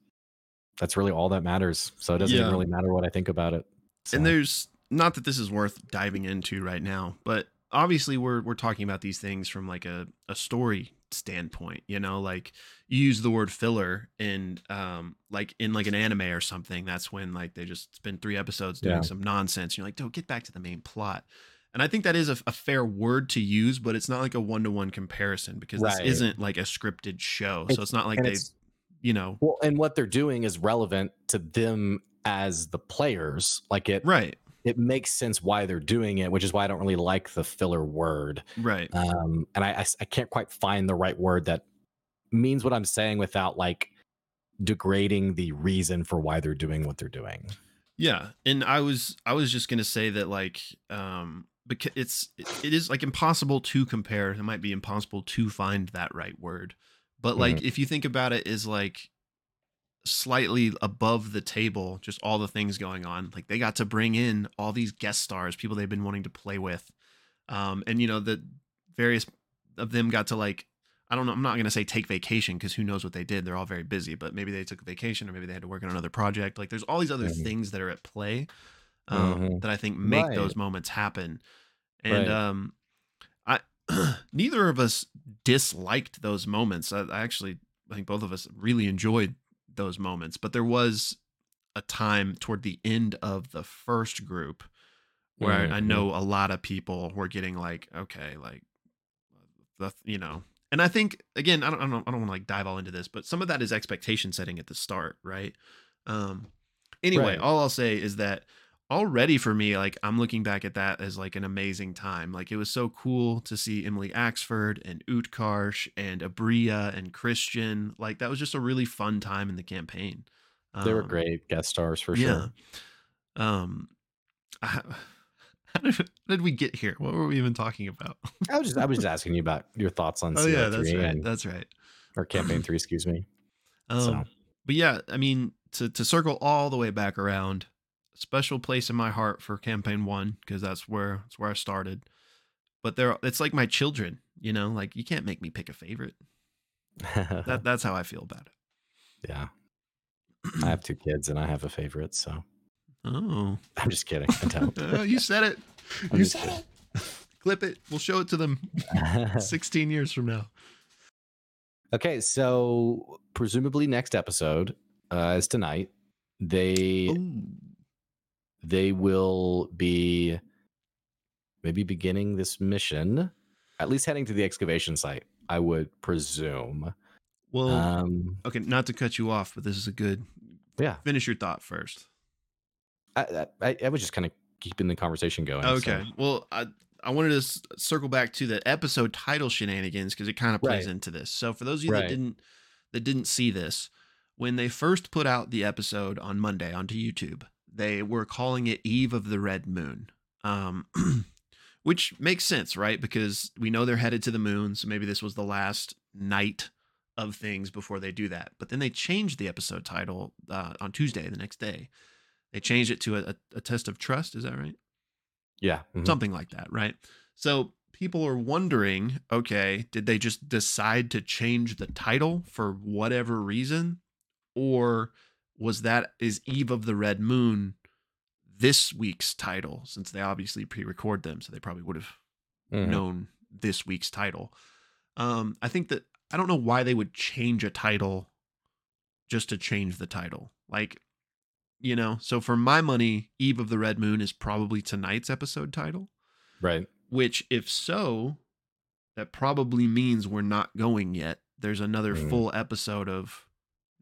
that's really all that matters so it doesn't Yeah. even really matter what i think about it So, And there's not that this is worth diving into right now, but obviously we're we're talking about these things from like a, a story standpoint, you know, like you use the word filler and um like in like an anime or something, that's when like they just spend three episodes doing Yeah. some nonsense. You're like, don't get back to the main plot. And I think that is a, a fair word to use, but it's not like a one to one comparison because Right. this isn't like a scripted show. so It's- it's not like they, it's- you know, well and what they're doing is relevant to them as the players like it right, it makes sense why they're doing it which is why i don't really like the filler word right. um and i i can't quite find the right word that means what i'm saying without like degrading the reason for why they're doing what they're doing Yeah, and I was I was just gonna say that like um because it's it is like impossible to compare. It might be impossible to find that right word, but like if you think about it, is like slightly above the table, just all the things going on. Like they got to bring in all these guest stars, people they've been wanting to play with, um, and you know the various of them got to like I don't know. I'm not going to say take vacation because who knows what they did. They're all very busy, but maybe they took a vacation or maybe they had to work on another project. Like there's all these other Mhm. things that are at play um, Mhm. that I think make Right. those moments happen. And Right. um, neither of us disliked those moments. I, I actually I think both of us really enjoyed those moments, but there was a time toward the end of the first group where I, I Mhm. know a lot of people were getting like, okay, like the you know, and I think again, I don't I don't, I don't want to like dive all into this, but some of that is expectation setting at the start, right? Um, anyway, Right. all I'll say is that already for me, like I'm looking back at that as like an amazing time. Like it was so cool to see Emily Axford and Utkarsh and Abria and Christian. Like that was just a really fun time in the campaign. they were Um, great guest stars for yeah. sure Um, I, how did, how did we get here? What were we even talking about? i was just i was just asking you about your thoughts on oh yeah, that's right. and- That's right. or campaign 3 excuse me Um, So. but yeah, I mean, to to circle all the way back around, special place in my heart for campaign one because that's where that's where I started. But they're it's like my children, you know, like you can't make me pick a favorite. That that's how I feel about it. yeah i have two kids and i have a favorite so oh, i'm just kidding i don't you said it. I'm You said it. Clip it. We'll show it to them 16 years from now. Okay, so presumably next episode uh, is tonight. They Ooh. They will be maybe beginning this mission, at least heading to the excavation site. I would presume. Well, Um, okay, not to cut you off, but this is a good. yeah, Finish your thought first. I, I, I was just kind of keeping the conversation going. so- Okay. Well, I I wanted to s- circle back to the episode title shenanigans because it kind of plays Right. into this. So for those of you Right. that didn't that didn't see this, when they first put out the episode on Monday onto YouTube, they were calling it Eve of the Red Moon. Um which makes sense, right? Because we know they're headed to the moon, so maybe this was the last night of things before they do that. But then they changed the episode title uh, on Tuesday, the next day. They changed it to a, a, test of trust. Is that right? Yeah. mhm. Something like that, right? So people are wondering okay, did they just decide to change the title for whatever reason? Or was that is Eve of the Red Moon this week's title since they obviously pre-record them so they probably would have Mhm. known this week's title. Um, I think that I don't know why they would change a title just to change the title. Like, you know, so for my money, Eve of the Red Moon is probably tonight's episode title, Right. which if so, that probably means we're not going yet. There's another Mm. full episode of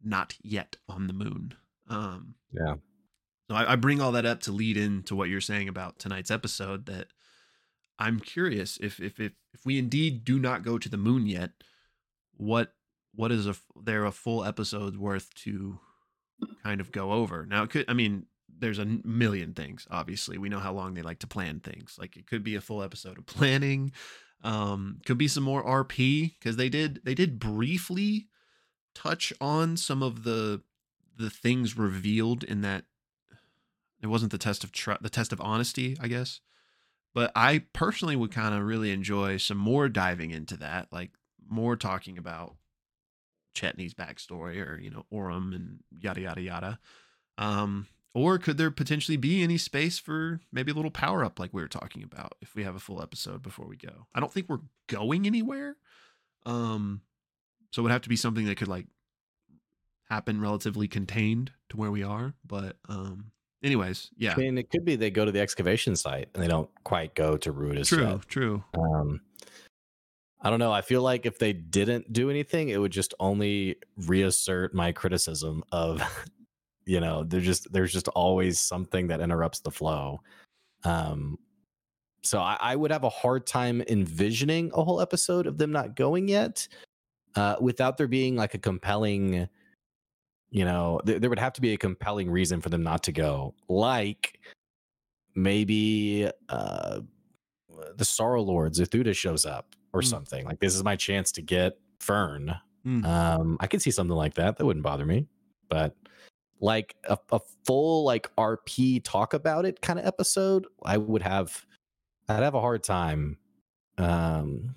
not yet on the moon. Um, Yeah. so I, I bring all that up to lead into what you're saying about tonight's episode. That I'm curious if if if if we indeed do not go to the moon yet, what what is a there a full episode's worth to kind of go over? Now it could. I mean, there's a million things. Obviously, we know how long they like to plan things. Like it could be a full episode of planning. Um, could be some more RP because they did they did briefly touch on some of the the things revealed in that it wasn't the test of tr- the test of honesty, I guess. But I personally would kind of really enjoy some more diving into that, like more talking about Chetney's backstory or you know Orym and yada yada yada. Um, or could there potentially be any space for maybe a little power up like we were talking about if we have a full episode before we go? I don't think we're going anywhere. Um, so it would have to be something that could like happen relatively contained to where we are. But um, anyways, yeah, I mean, it could be they go to the excavation site and they don't quite go to Ruidus true, yet. true. Um, I don't know. I feel like if they didn't do anything, it would just only reassert my criticism of, you know, there's just there's just always something that interrupts the flow. Um, so I, I would have a hard time envisioning a whole episode of them not going yet, uh, without there being like a compelling, you know, th- there would have to be a compelling reason for them not to go, like maybe uh the Sorrow Lord Zethudha shows up or Mm. something. Like this is my chance to get Fearne. Mm. Um, I could see something like that. That wouldn't bother me. But like a, a full like RP talk about it kind of episode, I would have I'd have a hard time um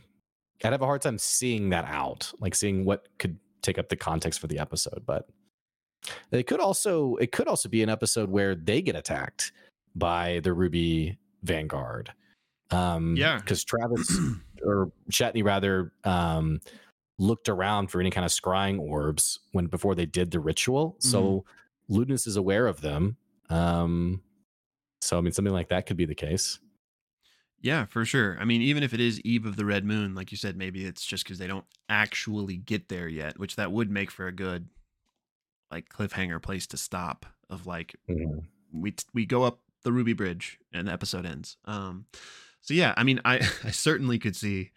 I'd have a hard time seeing that out, like seeing what could take up the context for the episode. But it could also it could also be an episode where they get attacked by the Ruby Vanguard. Um Yeah. because Travis or Chetney rather um looked around for any kind of scrying orbs when before they did the ritual. So Ludinus is aware of them. Um so I mean something like that could be the case. Yeah, for sure. I mean, even if it is Eve of the Red Moon, like you said, maybe it's just because they don't actually get there yet, which that would make for a good like cliffhanger place to stop. Of like we we go up the Ruby Bridge and the episode ends. Um, so yeah, I mean, I I certainly could see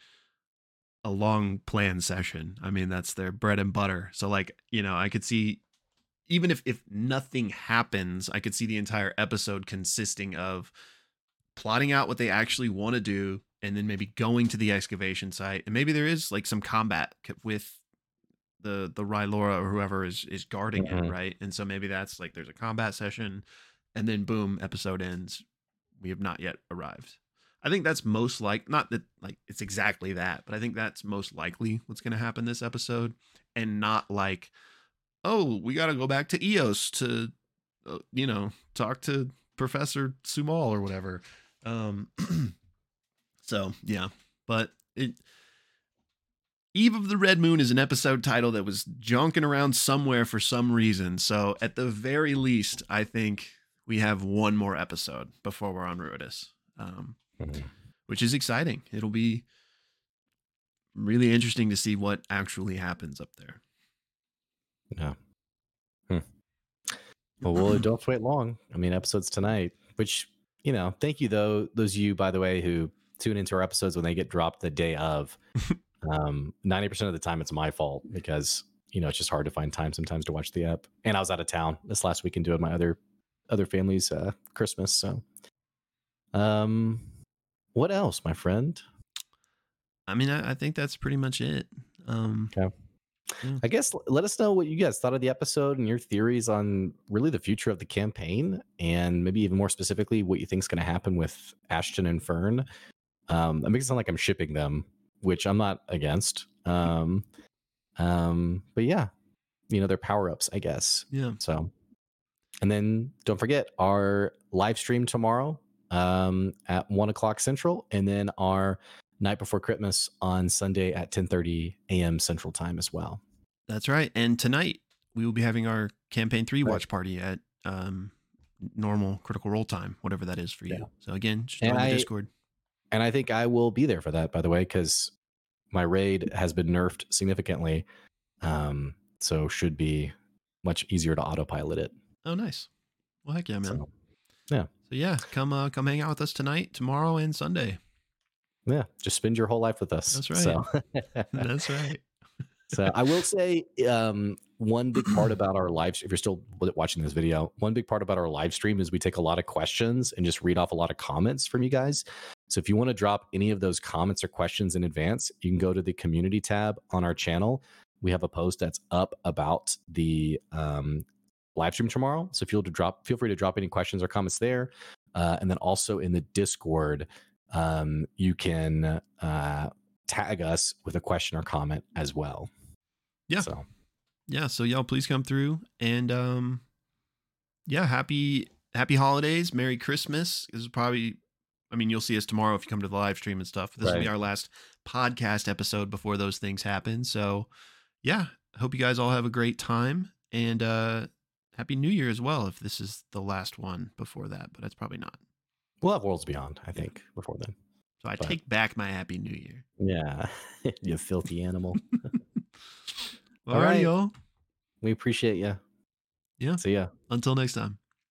a long plan session. I mean, that's their bread and butter. So like, you know, I could see even if if nothing happens, I could see the entire episode consisting of plotting out what they actually want to do and then maybe going to the excavation site and maybe there is like some combat with the the Rylora or whoever is is guarding it, Mhm. right? And so maybe that's like there's a combat session and then boom, episode ends. We have not yet arrived. I think that's most like not that like it's exactly that, but I think that's most likely what's going to happen this episode and not like oh, we got to go back to EOS to uh, you know, talk to Professor Sumal or whatever. Um so, yeah, but it Eve of the Red Moon is an episode title that was junking around somewhere for some reason. So, at the very least, I think we have one more episode before we're on Ruidus, um, Mhm. which is exciting. It'll be really interesting to see what actually happens up there. Yeah. Hmm. Well, well, don't have to wait long. I mean, episodes tonight, which, you know, thank you though, those of you, by the way, who tune into our episodes when they get dropped the day of. um, 90% of the time it's my fault because, you know, it's just hard to find time sometimes to watch the app. And I was out of town this last weekend doing my other other family's uh Christmas. So um what else, my friend? I mean, I, I think that's pretty much it. Um, Okay. Yeah. I guess let us know what you guys thought of the episode and your theories on really the future of the campaign, and maybe even more specifically, what you think is going to happen with Ashton and Fearne. Um, that makes it sound like I'm shipping them, which I'm not against. Um, um, but yeah, you know, they're power ups, I guess. Yeah. So, and then don't forget our live stream tomorrow um, at one o'clock central, and then our night before Christmas on Sunday at 10:30 a.m. Central Time as well. That's right. And tonight we will be having our campaign three Right. watch party at um, normal critical role time, whatever that is for you. Yeah. So again, just join the Discord. And I think I will be there for that, by the way, because my raid has been nerfed significantly, um, so should be much easier to autopilot it. Oh, nice. Well, heck yeah, man. So, So yeah, come uh, come hang out with us tonight, tomorrow, and Sunday. Yeah, just spend your whole life with us. That's right. So. That's right. so I will say um, one big part about our live if you're still watching this video, one big part about our live stream is we take a lot of questions and just read off a lot of comments from you guys. So if you want to drop any of those comments or questions in advance, you can go to the community tab on our channel. We have a post that's up about the um, live stream tomorrow. So feel to drop, feel free to drop any questions or comments there. Uh, and then also in the Discord, um, you can uh, tag us with a question or comment as well. Yeah. So. Yeah so y'all please come through and um yeah happy happy holidays. Merry christmas. This is probably i mean you'll see us tomorrow if you come to the live stream and stuff this will be our last podcast episode before those things happen. So yeah hope you guys all have a great time and uh happy new year as well if this is the last one before that but it's probably not we'll have Worlds Beyond, I think, before then. so i But- take back my happy new year Yeah. you filthy animal. all All right right. y'all we appreciate you. Yeah. See ya. until next time